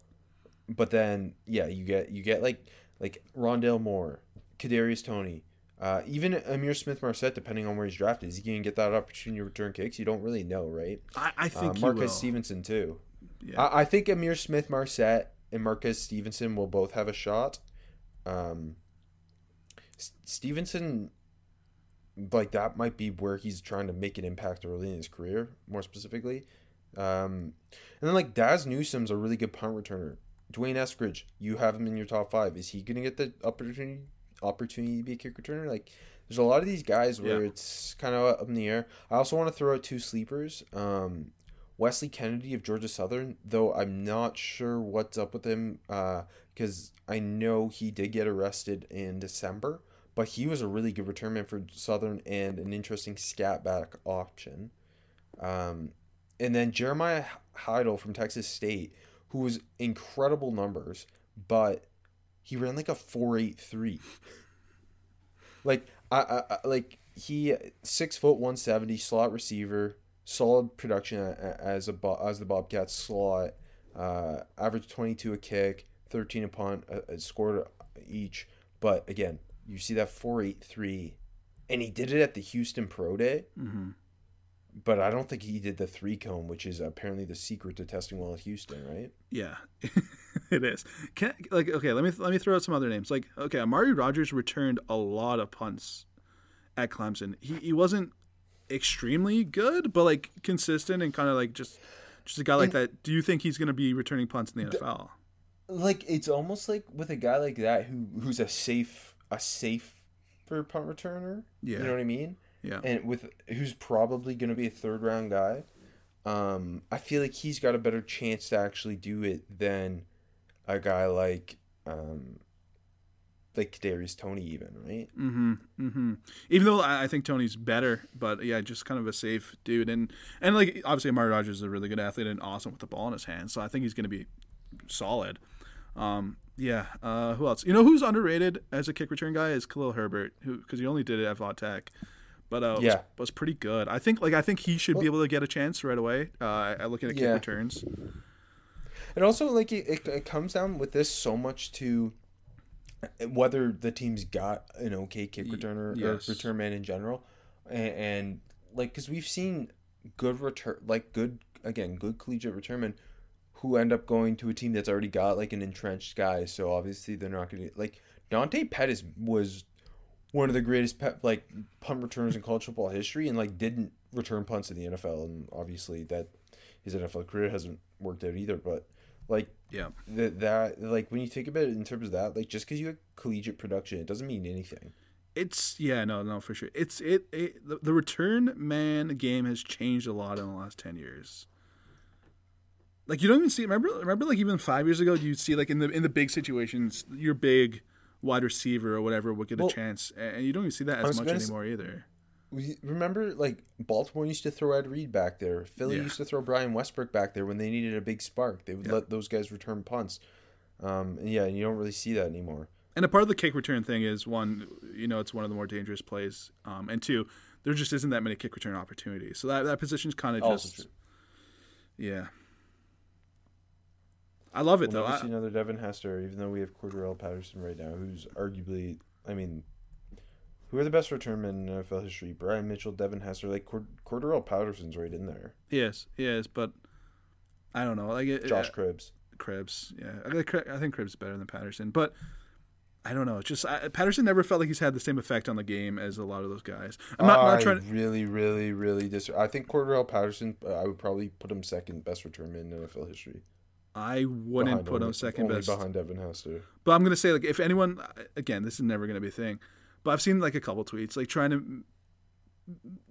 But then, yeah, you get you get like like Rondale Moore, Kadarius Toney, uh, even Ihmir Smith-Marsette, depending on where he's drafted, is he going to get that opportunity to return kicks? You don't really know, right? I, I Uh, think he Marcus. Stevenson too. Yeah. I, I think Ihmir Smith-Marsette and Marcus Stevenson will both have a shot. Um, S- Stevenson, like that might be where he's trying to make an impact early in his career, more specifically. Um, and then like Dazz Newsome's a really good punt returner. D'Wayne Eskridge, you have him in your top five. Is he going to get the opportunity opportunity to be a kick returner? Like, there's a lot of these guys where Yeah. it's kind of up in the air. I also want to throw out two sleepers. Um, Wesley Kennedy of Georgia Southern, though I'm not sure what's up with him because I know he did get arrested in December, but he was a really good return man for Southern and an interesting scat back option. Um, and then Jeremiah Haydel from Texas State, who was incredible numbers, but he ran like a four eight three. Like I, I, like he six foot one seventy slot receiver, solid production a- a- as a as the Bobcats slot. Uh, average twenty two a kick, thirteen a punt, uh, uh, scored each. But again, you see that four eight three, and he did it at the Houston Pro Day. hmm But I don't think he did the three cone, which is apparently the secret to testing well at Houston, right? Yeah, it is. Can like okay, let me let me throw out some other names. Like okay, Amari Rodgers returned a lot of punts at Clemson. He he wasn't extremely good, but like consistent and kind of like just just a guy like that. Do you think he's going to be returning punts in the NFL? Like it's almost like with a guy like that who who's a safe a safe for punt returner. Yeah. You know what I mean? Yeah. And with who's probably going to be a third round guy. Um, I feel like he's got a better chance to actually do it than a guy like um, like Darius Toney, even right? Mm-hmm. Mm-hmm. Even though I think Toney's better, but yeah, just kind of a safe dude, and and like obviously Amari Rodgers is a really good athlete and awesome with the ball in his hands, so I think he's going to be solid. Um, yeah. Uh, who else? You know who's underrated as a kick return guy is Khalil Herbert, who because he only did it at Vaught Tech, but uh, was, Yeah. was pretty good. I think like I think he should be able to get a chance right away. Uh, at looking at kick Yeah. returns. And also, like it, it comes down with this so much to whether the team's got an okay kick returner yes. or return man in general, and, and like because we've seen good return, like good again, good collegiate returnmen who end up going to a team that's already got like an entrenched guy. So obviously they're not going to like Dante Pettis was one of the greatest pe- like punt returners in college football history, and like didn't return punts in the NFL, and obviously that his NFL career hasn't worked out either. But like Yeah. that that like when you think about it in terms of that, like just because you have collegiate production, it doesn't mean anything. It's yeah, no, no, for sure. It's it, it the, the return man game has changed a lot in the last ten years. Like you don't even see. Remember, remember, like even five years ago, you'd see like in the in the big situations, your big wide receiver or whatever would get Well, a chance, and you don't even see that as much anymore either. We remember like Baltimore used to throw Ed Reed back there. Philly Yeah. used to throw Brian Westbrook back there when they needed a big spark. They would Yeah. let those guys return punts. Um, and yeah, you don't really see that anymore. And a part of the kick return thing is one, you know, it's one of the more dangerous plays, um, and two, there just isn't that many kick return opportunities. So that that position's kind of just, true. yeah. I love it We'll though. I- see another Devin Hester, even though we have Cordarrelle Patterson right now, who's arguably, I mean, who are the best return men in NFL history? Brian Mitchell, Devin Hester, like Cord- Cordarrelle Patterson's right in there. Yes, yes, but I don't know. Like it, Josh uh, Cribbs. Cribs, yeah, I think Cri- I think Cribbs is better than Patterson, but I don't know. It's just I, Patterson never felt like he's had the same effect on the game as a lot of those guys. I'm not, not trying. To, really, really, really dis. I think Cordarrelle Patterson. Uh, I would probably put him second best return man in NFL history. I wouldn't Behind put only- him second only best. behind Devin Hester. But I'm gonna say like if anyone, again, this is never gonna be a thing. But I've seen like a couple tweets like trying to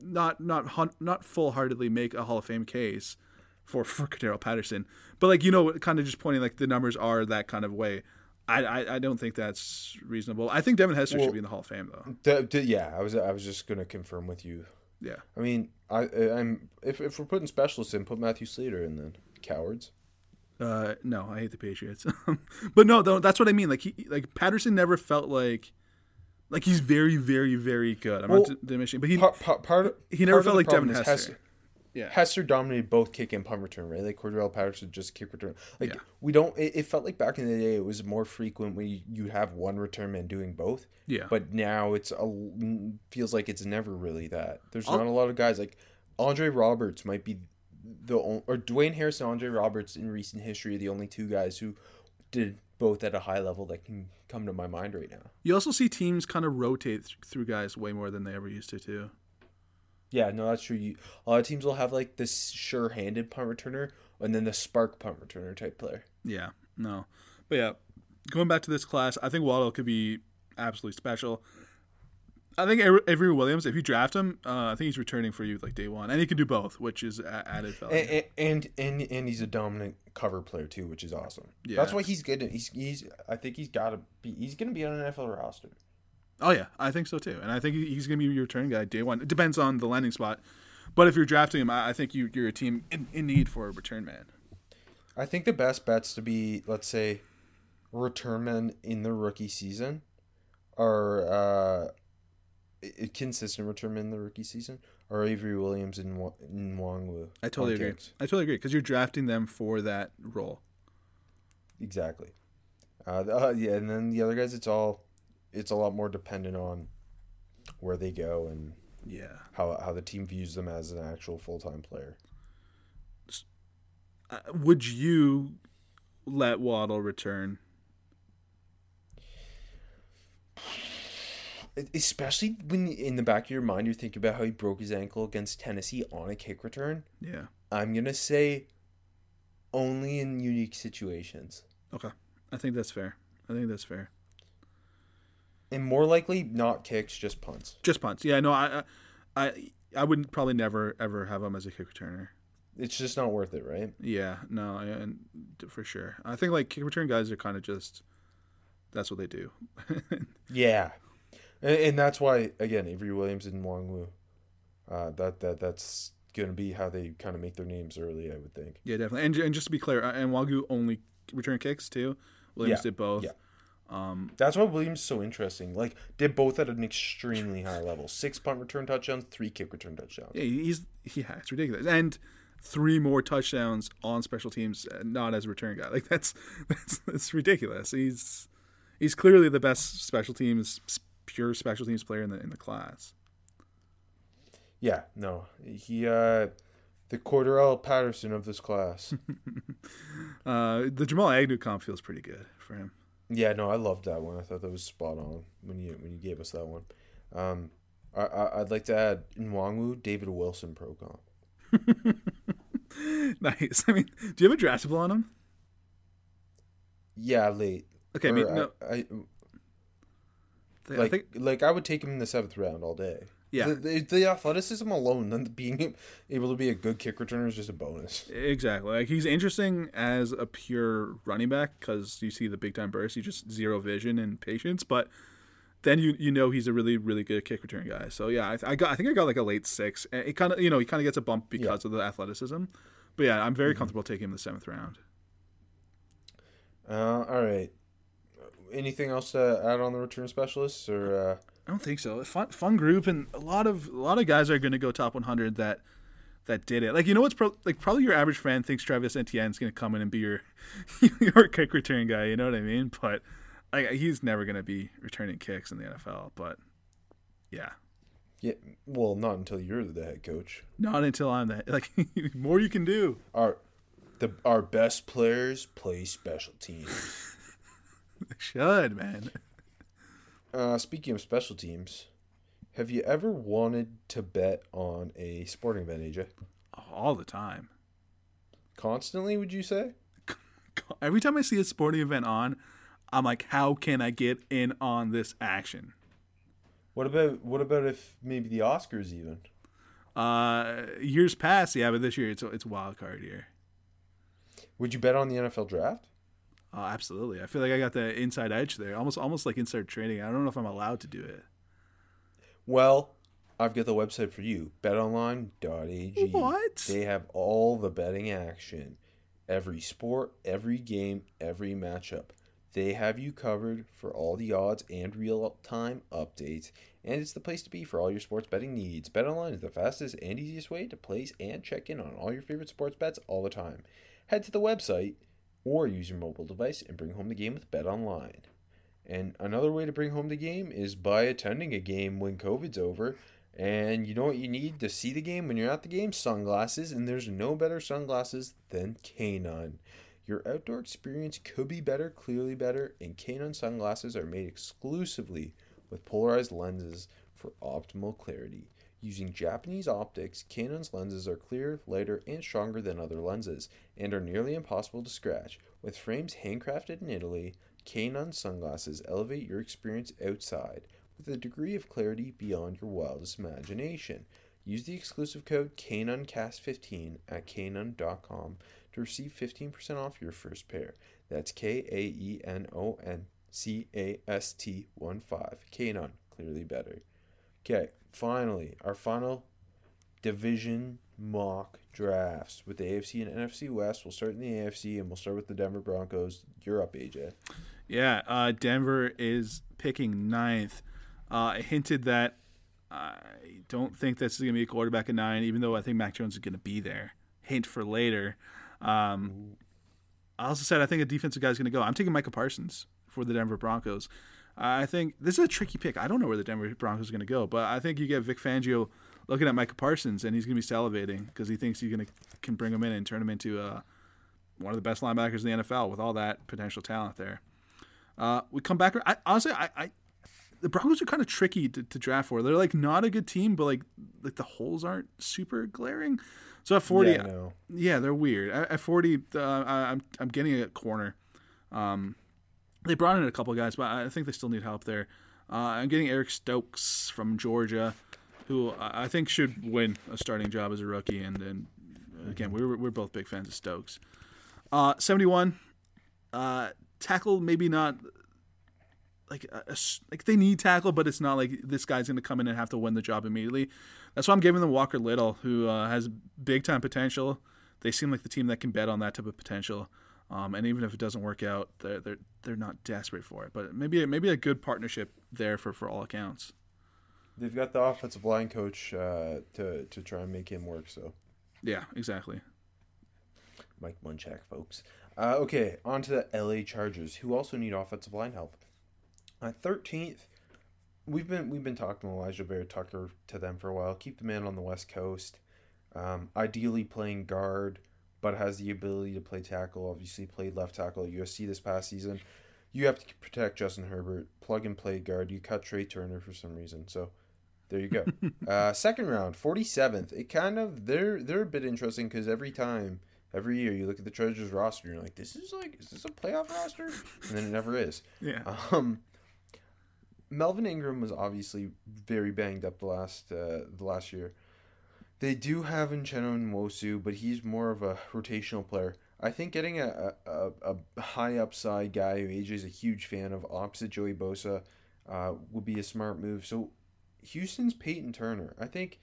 not not not full heartedly make a Hall of Fame case for for Cordarrelle Patterson, but like you know, kind of just pointing like the numbers are that kind of way. I, I, I don't think that's reasonable. I think Devin Hester Well- should be in the Hall of Fame though. D- d- yeah, I was. I was just gonna confirm with you. Yeah. I mean, I, I'm. If, if we're putting specialists in, put Matthew Slater in then. Cowards. Uh, no, I hate the Patriots. but no, though that's what I mean. Like he, like Patterson never felt like, like he's very, very, very good. I'm Well, not diminishing, but he, part, part, part, he never part felt like Devin is Hester. Yeah. Hester dominated both kick and punt return, right? Like Cordarrelle Patterson just kick return. Like Yeah. we don't. It, it felt like back in the day, it was more frequent when you, you have one return man doing both. yeah, But now it's a feels like it's never really that. There's I'll- not a lot of guys like Andre Roberts might be the only, or Dwayne Harris and Andre Roberts in recent history are the only two guys who did both at a high level that can come to my mind right now. you also see teams kind of rotate th- through guys way more than they ever used to too. Yeah, no, that's true. You, a lot of teams will have like this sure-handed punt returner and then the spark punt returner type player. Yeah, no, but yeah, going back to this class, I think Waddle could be absolutely special. I think Avery- Williams, if you draft him, uh, I think he's returning for you like day one, and he can do both, which is added value. And, and and and he's a dominant cover player too, which is awesome. Yeah. That's why he's good. He's he's. I think he's got to be. He's gonna be on an NFL roster. Oh yeah, I think so too, and I think he's going to be your return guy day one. It depends on the landing spot, but if you're drafting him, I I think you, you're a team in, in need for a return man. I think the best bets to be, let's say, return men in the rookie season are uh, consistent return in the rookie season are Avery Williams and Wa- and Nwangwu. I totally agree. kicks. I totally agree because you're drafting them for that role. Exactly. Uh, uh, yeah, and then the other guys, it's all, it's a lot more dependent on where they go and Yeah. how how the team views them as an actual full time player. Uh, would you let Waddle return? Especially when in the back of your mind you're thinking about how he broke his ankle against Tennessee on a kick return. Yeah. I'm gonna say only in unique situations. Okay. I think that's fair. I think that's fair. And more likely not kicks, just punts. Just punts. Yeah. No. I. I. I- I would probably never ever have him as a kick returner. It's just not worth it, right? Yeah, no, and for sure. I think like kick return guys are kind of just that's what they do. Yeah. And, and that's why again, Avery Williams and Nwangwu. Uh that that that's gonna be how they kind of make their names early, I would think. yeah, definitely. And and just to be clear, uh, and Nwangwu only return kicks too. Williams Yeah, did both. yeah. Um, That's why Williams is so interesting. Like did both at an extremely high level. Six punt return touchdowns, three kick return touchdowns. yeah, he's yeah, it's ridiculous. And three more touchdowns on special teams, uh, not as a return guy. Like that's that's that's ridiculous. He's he's clearly the best special teams pure special teams player in the in the class. Yeah, no. He uh the Cordarrelle Patterson of this class. Uh, the Jamal Agnew comp feels pretty good for him. Yeah, no, I loved that one. I thought that was spot on when you when you gave us that one. Um, I, I I'd like to add Nwangwu, David Wilson, pro comp. nice. I mean, do you have a draftable on him? Yeah, late. Okay, I mean, no, I, I, I like think like I would take him in the seventh round all day. Yeah. the, the, the athleticism alone, then being able to be a good kick returner is just a bonus. exactly. Like he's interesting as a pure running back because you see the big time burst, you just zero vision and patience, but then you you know he's a really really good kick return guy. So yeah, I, I got I think I got like a late six. And It kind of you know he kind of gets a bump because of the athleticism, but yeah, I'm very Mm-hmm. comfortable taking him in the seventh round. Uh, all right. Anything else to add on the return specialists, or uh, I don't think so. Fun fun group and a lot of a lot of guys are going to go top 100 that that did it. Like you know what's pro- like probably your average fan thinks Travis Etienne's going to come in and be your your kick return guy. You know what I mean? But like he's never going to be returning kicks in the NFL. But yeah, yeah, well, not until you're the head coach. not until I'm that. Like more you can do. Our the our best players play special teams. Should man. Uh, speaking of special teams, have you ever wanted to bet on a sporting event, AJ? All the time. Constantly, would you say? Every time I see a sporting event on, I'm like, how can I get in on this action? What about what about if maybe the Oscars even? Uh, years past, yeah, but this year it's it's wild card year. Would you bet on the NFL draft? Oh, absolutely. I feel like I got the inside edge there, almost almost like inside trading. I don't know if I'm allowed to do it. Well, I've got the website for you, betonline.ag. What? They have all the betting action. Every sport, every game, every matchup. They have you covered for all the odds and real-time updates, and it's the place to be for all your sports betting needs. BetOnline is the fastest and easiest way to place and check in on all your favorite sports bets all the time. Head to the website or use your mobile device and bring home the game with Bet Online. And another way to bring home the game is by attending a game when COVID's over. And you know what you need to see the game when you're at the game? Sunglasses. And there's no better sunglasses than Kaenon. Your outdoor experience could be better, clearly better, and Kaenon sunglasses are made exclusively with polarized lenses for optimal clarity. Using Japanese optics, Kaenon's lenses are clearer, lighter, and stronger than other lenses, and are nearly impossible to scratch. With frames handcrafted in Italy, Kaenon sunglasses elevate your experience outside with a degree of clarity beyond your wildest imagination. Use the exclusive code KaenonCast15 at Kaenon.com to receive 15% off your first pair. That's K A E N O N C A S T 1 5. Kaenon, clearly better. Okay, finally, our final division mock drafts with the AFC and NFC West. We'll start in the AFC and we'll start with the Denver Broncos. You're up, AJ. Yeah, uh, Denver is picking ninth. Uh, I hinted that I don't think this is going to be a quarterback at nine, even though I think Mac Jones is going to be there. Hint for later. Um, I also said I think a defensive guy is going to go. I'm taking Micah Parsons for the Denver Broncos. I think this is a tricky pick. I don't know where the Denver Broncos are going to go, but I think you get Vic Fangio looking at Micah Parsons, and he's going to be salivating because he thinks he's going to can bring him in and turn him into uh, one of the best linebackers in the NFL with all that potential talent there. Uh, we come back. I, honestly, I, I the Broncos are kind of tricky to, to draft for. They're like not a good team, but like like the holes aren't super glaring. So at forty, Yeah, yeah, they're weird. At, at forty, uh, I, I'm I'm getting a corner. Um, they brought in a couple guys, but I think they still need help there. Uh, I'm getting Eric Stokes from Georgia, who I think should win a starting job as a rookie. And then again, we're we're both big fans of Stokes. Uh, 71, uh, tackle maybe not like a, like they need tackle, but it's not like this guy's going to come in and have to win the job immediately. That's why I'm giving them Walker Little, who uh, has big time potential. They seem like the team that can bet on that type of potential. Um, and even if it doesn't work out, they're they're they're not desperate for it. But maybe maybe a good partnership there for, for all accounts. They've got the offensive line coach uh, to to try and make him work. So Yeah, exactly. Mike Munchak, folks. Uh, okay, on to the LA Chargers, who also need offensive line help. At thirteenth, we've been we've been talking to Alijah Vera-Tucker to them for a while. Keep the man on the West Coast. Um, ideally playing guard, but has the ability to play tackle. Obviously played left tackle at USC this past season. You have to protect Justin Herbert. Plug and play guard. You cut Trai Turner for some reason. So There you go. uh, second round, 47th. It kind of they're they're a bit interesting because every time, every year, you look at the Chargers roster, and you're like, this is like, is this a playoff roster? And then it never is. Yeah. Um, Melvin Ingram was obviously very banged up the last uh, the last year. They do have Uchenna Nwosu, but he's more of a rotational player. I think getting a, a, a high upside guy who AJ is a huge fan of opposite Joey Bosa uh, would be a smart move. So Houston's Peyton Turner. I think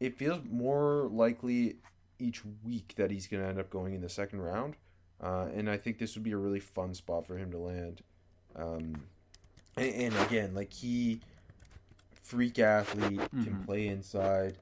it feels more likely each week that he's going to end up going in the second round. Uh, and I think this would be a really fun spot for him to land. Um, and, and, again, like he, freak athlete, mm-hmm. can play inside.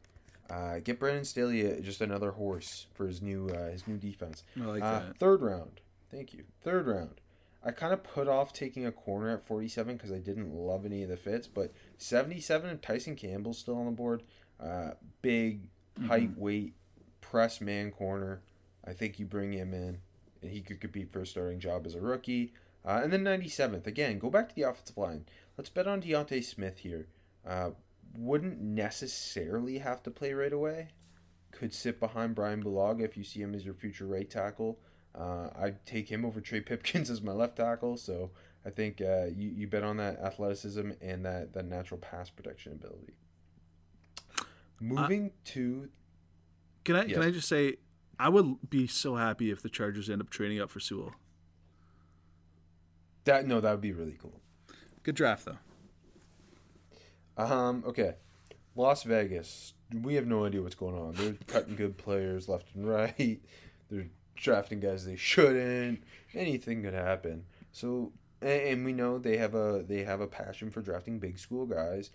Uh, get Brandon Staley uh, just another horse for his new uh, his new defense. I like uh, that. Third round, thank you. Third round. I kind of put off taking a corner at 47 because I didn't love any of the fits, but 77 Tyson Campbell's still on the board. Uh, big, mm-hmm. height, weight, press man corner. I think you bring him in, and he could compete for a starting job as a rookie. Uh, and then 97th, again, go back to the offensive line. Let's bet on D'Ante Smith here. Uh, wouldn't necessarily have to play right away. Could sit behind Bryan Bulaga if you see him as your future right tackle. Uh, I'd take him over Trey Pipkins as my left tackle. So I think uh, you, you bet on that athleticism and that, that natural pass protection ability. Moving uh, to. Can I yes. can I just say, I would be so happy if the Chargers end up trading up for Sewell. That no, that would be really cool. Good draft though. Um. Okay. Las Vegas. We have no idea what's going on. They're cutting good players left and right. They're drafting guys they shouldn't. Anything could happen. So, and we know they have a they have a passion for drafting big school guys.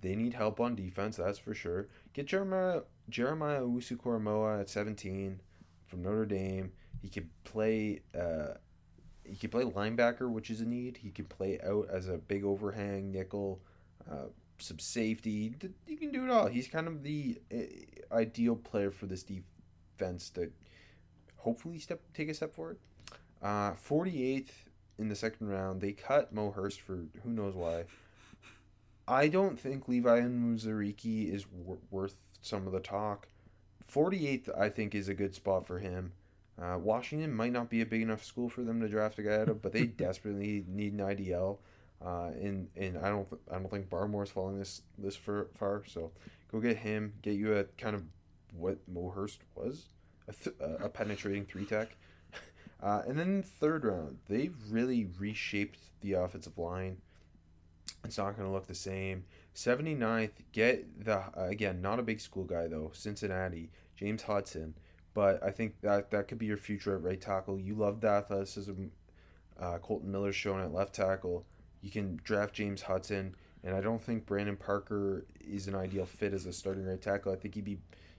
They need help on defense, that's for sure. Get Jeremiah Jeremiah Owusu at 17 from Notre Dame. He could play uh, he could play linebacker, which is a need. He could play out as a big overhang nickel. Uh, some safety. You can do it all. He's kind of the uh, ideal player for this defense to hopefully step take a step forward. Uh, 48th in the second round, they cut Mo Hurst for who knows why. I don't think Levi Onwuzurike is w- worth some of the talk. 48th, I think, is a good spot for him. Uh, Washington might not be a big enough school for them to draft a guy out of, but they desperately need an IDL. Uh, and and I don't I don't think Barmore's falling this this far. So go get him. Get you a kind of what Mo Hurst was, a, th- a penetrating three tech. Uh, and then third round, they've really reshaped the offensive line. It's not going to look the same. 79th, get the again not a big school guy though. Cincinnati, James Hudson, but I think that that could be your future at right tackle. You love the athleticism. Uh, Kolton Miller's shown at left tackle. You can draft James Hudson, and I don't think Brandon Parker is an ideal fit as a starting right tackle. I think he'd be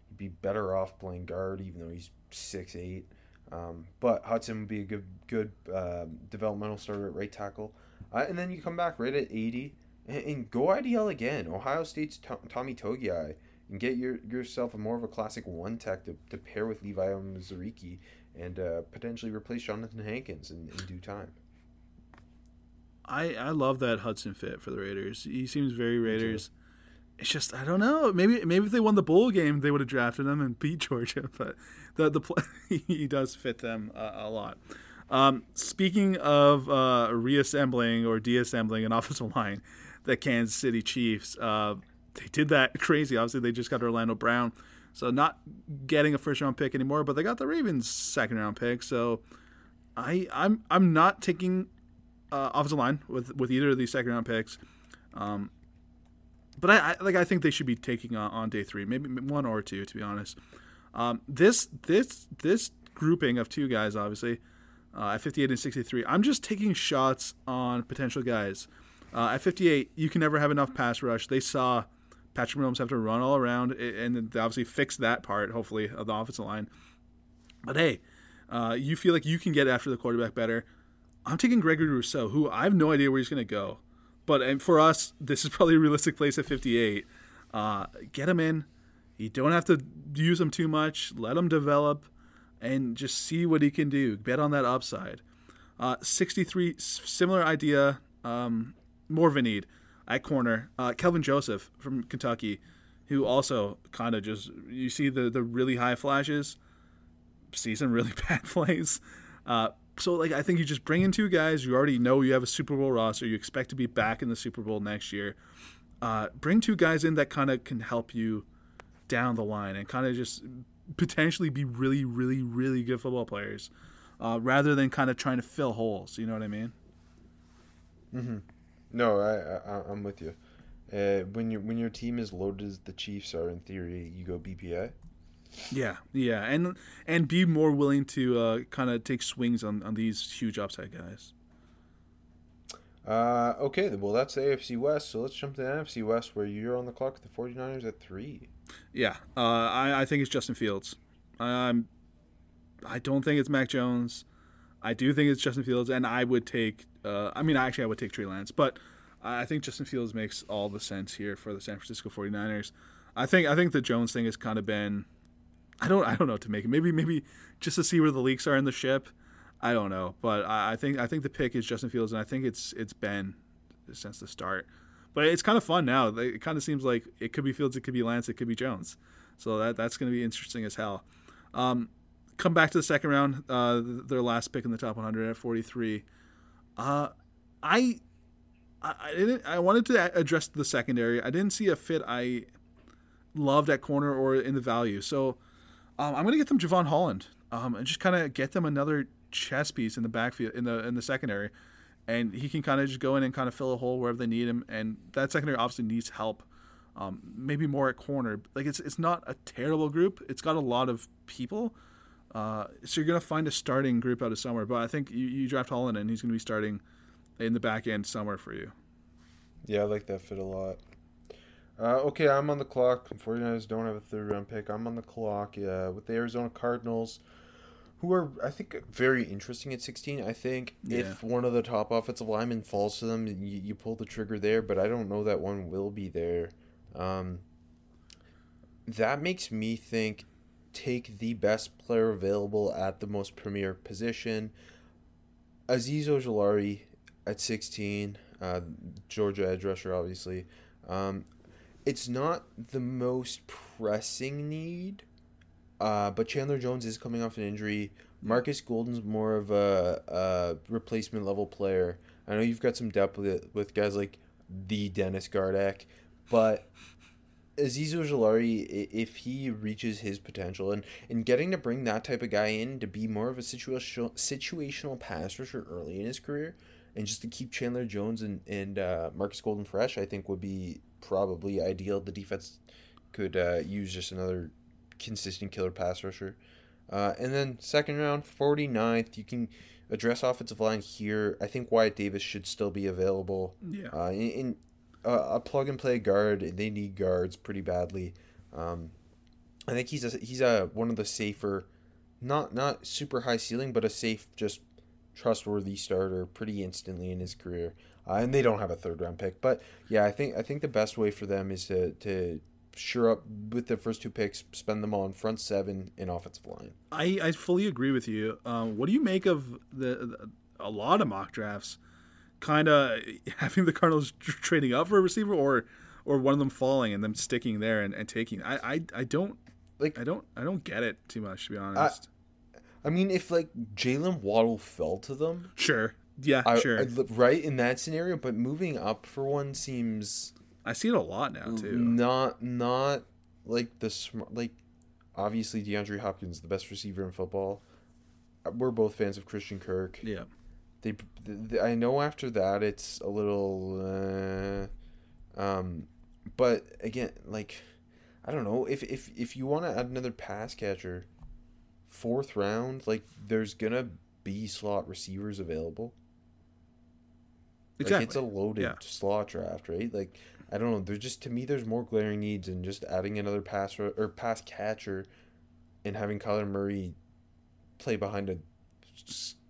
he'd be better off playing guard, even though he's six eight. Um, but Hudson would be a good good uh, developmental starter at right tackle, uh, and then you come back right at eighty and, and go IDL again. Ohio State's Tommy Togiai and get your, yourself a more of a classic one tech to, to pair with Levi Onwuzurike and uh, potentially replace Johnathan Hankins in, in due time. I I love that Hudson fit for the Raiders. He seems very Raiders. It's just I don't know. Maybe maybe if they won the bowl game, they would have drafted him and beat Georgia. But the the he does fit them uh, a lot. Um, speaking of uh, reassembling or deassembling an offensive line, the Kansas City Chiefs, uh, they did that crazy. Obviously, they just got Orlando Brown, so not getting a first round pick anymore. But they got the Ravens second round pick. So I I'm I'm not taking uh, offensive line with with either of these second round picks. Um, but I, I, like I think they should be taking on, on day three, maybe one or two, to be honest. Um, this this this grouping of two guys, obviously, uh, at 58 and 63, I'm just taking shots on potential guys. Uh, at 58, you can never have enough pass rush. They saw Patrick Mahomes have to run all around, and they obviously fix that part, hopefully, of the offensive line. But hey, uh, you feel like you can get after the quarterback better. I'm taking Gregory Rousseau, who I have no idea where he's going to go. But for us, this is probably a realistic place at 58. Uh, get him in. You don't have to use him too much. Let him develop and just see what he can do. Bet on that upside. Uh, 63, similar idea, um, more of a need. at corner, uh, Kelvin Joseph from Kentucky, who also kind of just you see the the really high flashes, see some really bad plays. Uh, so like I think you just bring in two guys. You already know you have a Super Bowl roster. You expect to be back in the Super Bowl next year. Uh, bring two guys in that kind of can help you down the line and kind of just potentially be really, really, really good football players, uh, rather than kind of trying to fill holes. You know what I mean? Mm-hmm. No, I, I I'm with you. Uh, when your when your team is loaded as the Chiefs are, in theory, you go BPA. Yeah, yeah, and and be more willing to uh, kind of take swings on, on these huge upside guys. Uh, okay, well that's the AFC West, so let's jump to the NFC West where you're on the clock with the 49ers at three. Yeah, uh, I, I think it's Justin Fields. I'm, I don't think it's Mac Jones. I do think it's Justin Fields, and I would take. Uh, I mean, actually, I would take Trey Lance, but I think Justin Fields makes all the sense here for the San Francisco 49ers. I think I think the Jones thing has kind of been. I don't I don't know what to make it. Maybe maybe just to see where the leaks are in the ship. I don't know, but I, I think I think the pick is Justin Fields, and I think it's it's been since the start. But it's kind of fun now. It kind of seems like it could be Fields, it could be Lance, it could be Jones. So that that's going to be interesting as hell. Um, come back to the second round. Uh, their last pick in the top 100 at 43. Uh, I I didn't. I wanted to address the secondary. I didn't see a fit I loved at corner or in the value. So um, I'm going to get them Jevon Holland um, and just kind of get them another chess piece in the backfield in the in the secondary, and he can kind of just go in and kind of fill a hole wherever they need him. And that secondary obviously needs help, um, maybe more at corner. Like it's it's not a terrible group. It's got a lot of people, uh, so you're gonna find a starting group out of somewhere. But I think you, you draft Holland and he's gonna be starting in the back end somewhere for you. Yeah, I like that fit a lot. Uh, okay, I'm on the clock. 49ers don't have a third round pick. I'm on the clock uh, with the Arizona Cardinals who are I think very interesting at 16. I think yeah. if one of the top offensive linemen falls to them, you, you, pull the trigger there, but I don't know that one will be there. Um, that makes me think take the best player available at the most premier position. Azeez Ojulari at 16, uh, Georgia edge rusher, obviously. Um, it's not the most pressing need uh, but Chandler Jones is coming off an injury. Markus Golden's more of a, a replacement level player. I know you've got some depth with, with guys like the Dennis Gardeck, but Azeez Ojulari, if he reaches his potential and, and getting to bring that type of guy in to be more of a situational situational pass rusher early in his career, and just to keep Chandler Jones and, and uh, Markus Golden fresh, I think would be probably ideal. The defense could uh, use just another consistent killer pass rusher. Uh, and then second round, 49th, you can address offensive line here. I think Wyatt Davis should still be available. Yeah. Uh, in, in uh, a plug and play guard, they need guards pretty badly. Um, I think he's a, he's a one of the safer, not not super high ceiling, but a safe, just trustworthy starter pretty instantly in his career. Uh, and they don't have a third round pick, but yeah, I think I think the best way for them is to to sure up with the first two picks, spend them on front seven and offensive line. I, I fully agree with you. Um, what do you make of the, the a lot of mock drafts, kind of having the Cardinals trading up for a receiver, or or one of them falling and them sticking there and, and taking? I, I I don't like. I don't I don't get it too much to be honest. I, I mean, if like Jaylen Waddle fell to them, sure, yeah, I, sure, right in that scenario. But moving up for one seems I see it a lot now too. Not not like the smart like obviously DeAndre Hopkins the best receiver in football. We're both fans of Christian Kirk. Yeah. They, they I know after that it's a little uh, um but again like I don't know if if if you want to add another pass catcher fourth round like there's to be slot receivers available. Exactly. Like it's a loaded yeah. slot draft, right? Like I don't know. There's just to me, there's more glaring needs in just adding another pass or, or pass catcher, and having Kyler Murray play behind a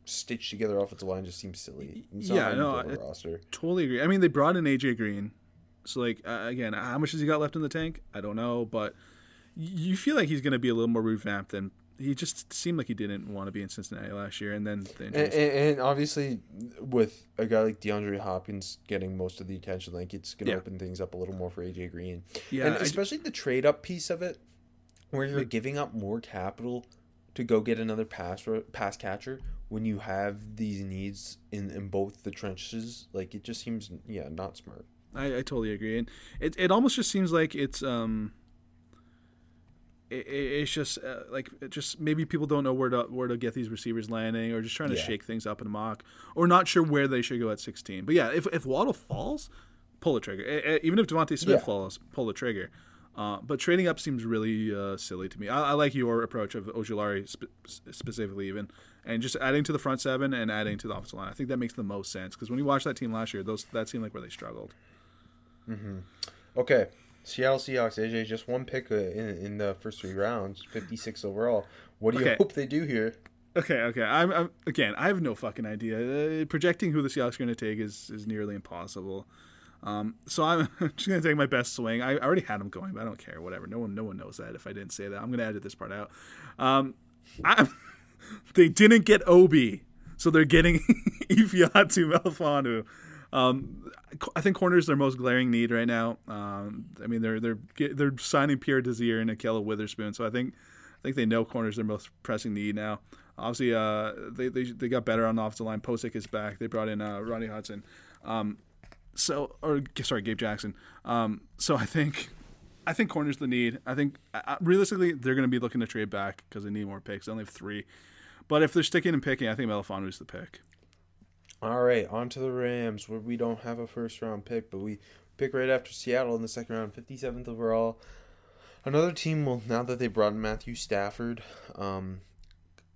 stitched together offensive line just seems silly. yeah, no, I roster. totally agree. I mean, they brought in AJ Green, so like uh, again, how much has he got left in the tank? I don't know, but you feel like he's going to be a little more revamped than he just seemed like he didn't want to be in Cincinnati last year, and then the And, and, obviously, with a guy like DeAndre Hopkins getting most of the attention, like it's going to Yeah. open things up a little more for AJ Green. yeah, and I- especially the trade up piece of it, where you're giving up more capital to go get another pass pass catcher when you have these needs in, in both the trenches. Like it just seems, yeah, not smart. I, I totally agree, and it it almost just seems like it's um. It, it- it's just uh, like it just maybe people don't know where to where to get these receivers landing, or just trying to Yeah. shake things up and mock, or not sure where they should go at sixteen. But yeah, if if Waddle falls, pull the trigger. Even if DeVonta Smith Yeah. falls, pull the trigger. Uh, but trading up seems really uh, silly to me. I, I like your approach of Ojulari spe- specifically, even, and just adding to the front seven and adding to the offensive line. I think that makes the most sense because when you watch that team last year, those that seemed like where they struggled. Okay, Seattle Seahawks. AJ just one pick in in the first three rounds, fifty six overall. What do you Okay. hope they do here? Okay, okay. I'm, I'm again. I have no fucking idea. Uh, projecting who the Seahawks are going to take is is nearly impossible. Um, so I'm just going to take my best swing. I, I already had them going, but I don't care. Whatever. No one, no one knows that. If I didn't say that, I'm going to edit this part out. Um, I, they didn't get Obi, so they're getting Ifeatu Melifonwu. Um, I think corner is their most glaring need right now. Um, I mean, they're they're they're signing Pierre Desir and Ahkello Witherspoon, so I think I think they know corners their most pressing need now. Obviously, uh, they, they they got better on the offensive line. Pocic is back. They brought in uh, Ronnie Hudson. Um, so or sorry, Gabe Jackson. Um, so I think I think corners the need. I think uh, realistically they're going to be looking to trade back because they need more picks. They only have three. But if they're sticking and picking, I think Melifonwu is the pick. All right, on to the Rams, where we don't have a first round pick, but we pick right after Seattle in the second round, 57th overall. Another team, well, now that they brought in Matthew Stafford, um,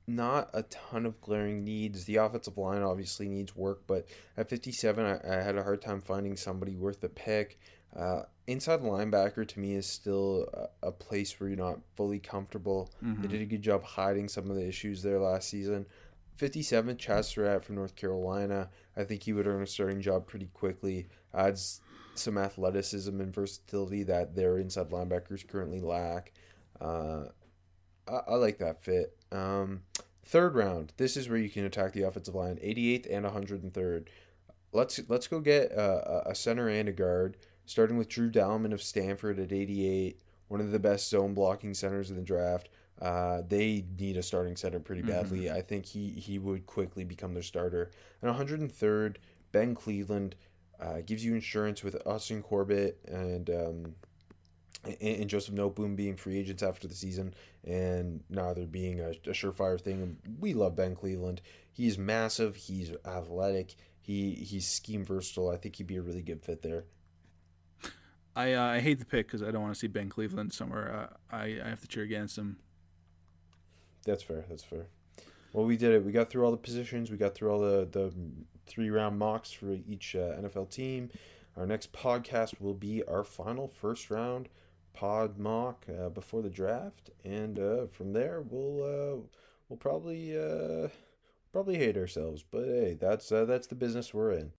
not a ton of glaring needs. The offensive line obviously needs work, but at 57, I, I had a hard time finding somebody worth the pick. Uh, inside linebacker to me is still a, a place where you're not fully comfortable. They did a good job hiding some of the issues there last season. 57, Chazz Surratt from North Carolina. I think he would earn a starting job pretty quickly. Adds some athleticism and versatility that their inside linebackers currently lack. Uh, I, I like that fit. Um, third round. This is where you can attack the offensive line. 88th and 103rd. Let's let's go get a, a center and a guard. Starting with Drew Dalman of Stanford at 88, one of the best zone blocking centers in the draft. Uh, they need a starting center pretty badly. I think he, he would quickly become their starter. And 103rd, Ben Cleveland uh, gives you insurance with Austin Corbett and um, and, and Joseph Noteboom being free agents after the season, and neither being a, a surefire thing. We love Ben Cleveland. He's massive. He's athletic. He he's scheme versatile. I think he'd be a really good fit there. I uh, I hate the pick because I don't want to see Ben Cleveland somewhere. Uh, I I have to cheer against him. That's fair. That's fair. Well, we did it. We got through all the positions. We got through all the the three round mocks for each uh, NFL team. Our next podcast will be our final first round pod mock uh, before the draft, and uh, from there we'll uh, we'll probably uh, probably hate ourselves. But hey, that's uh, that's the business we're in.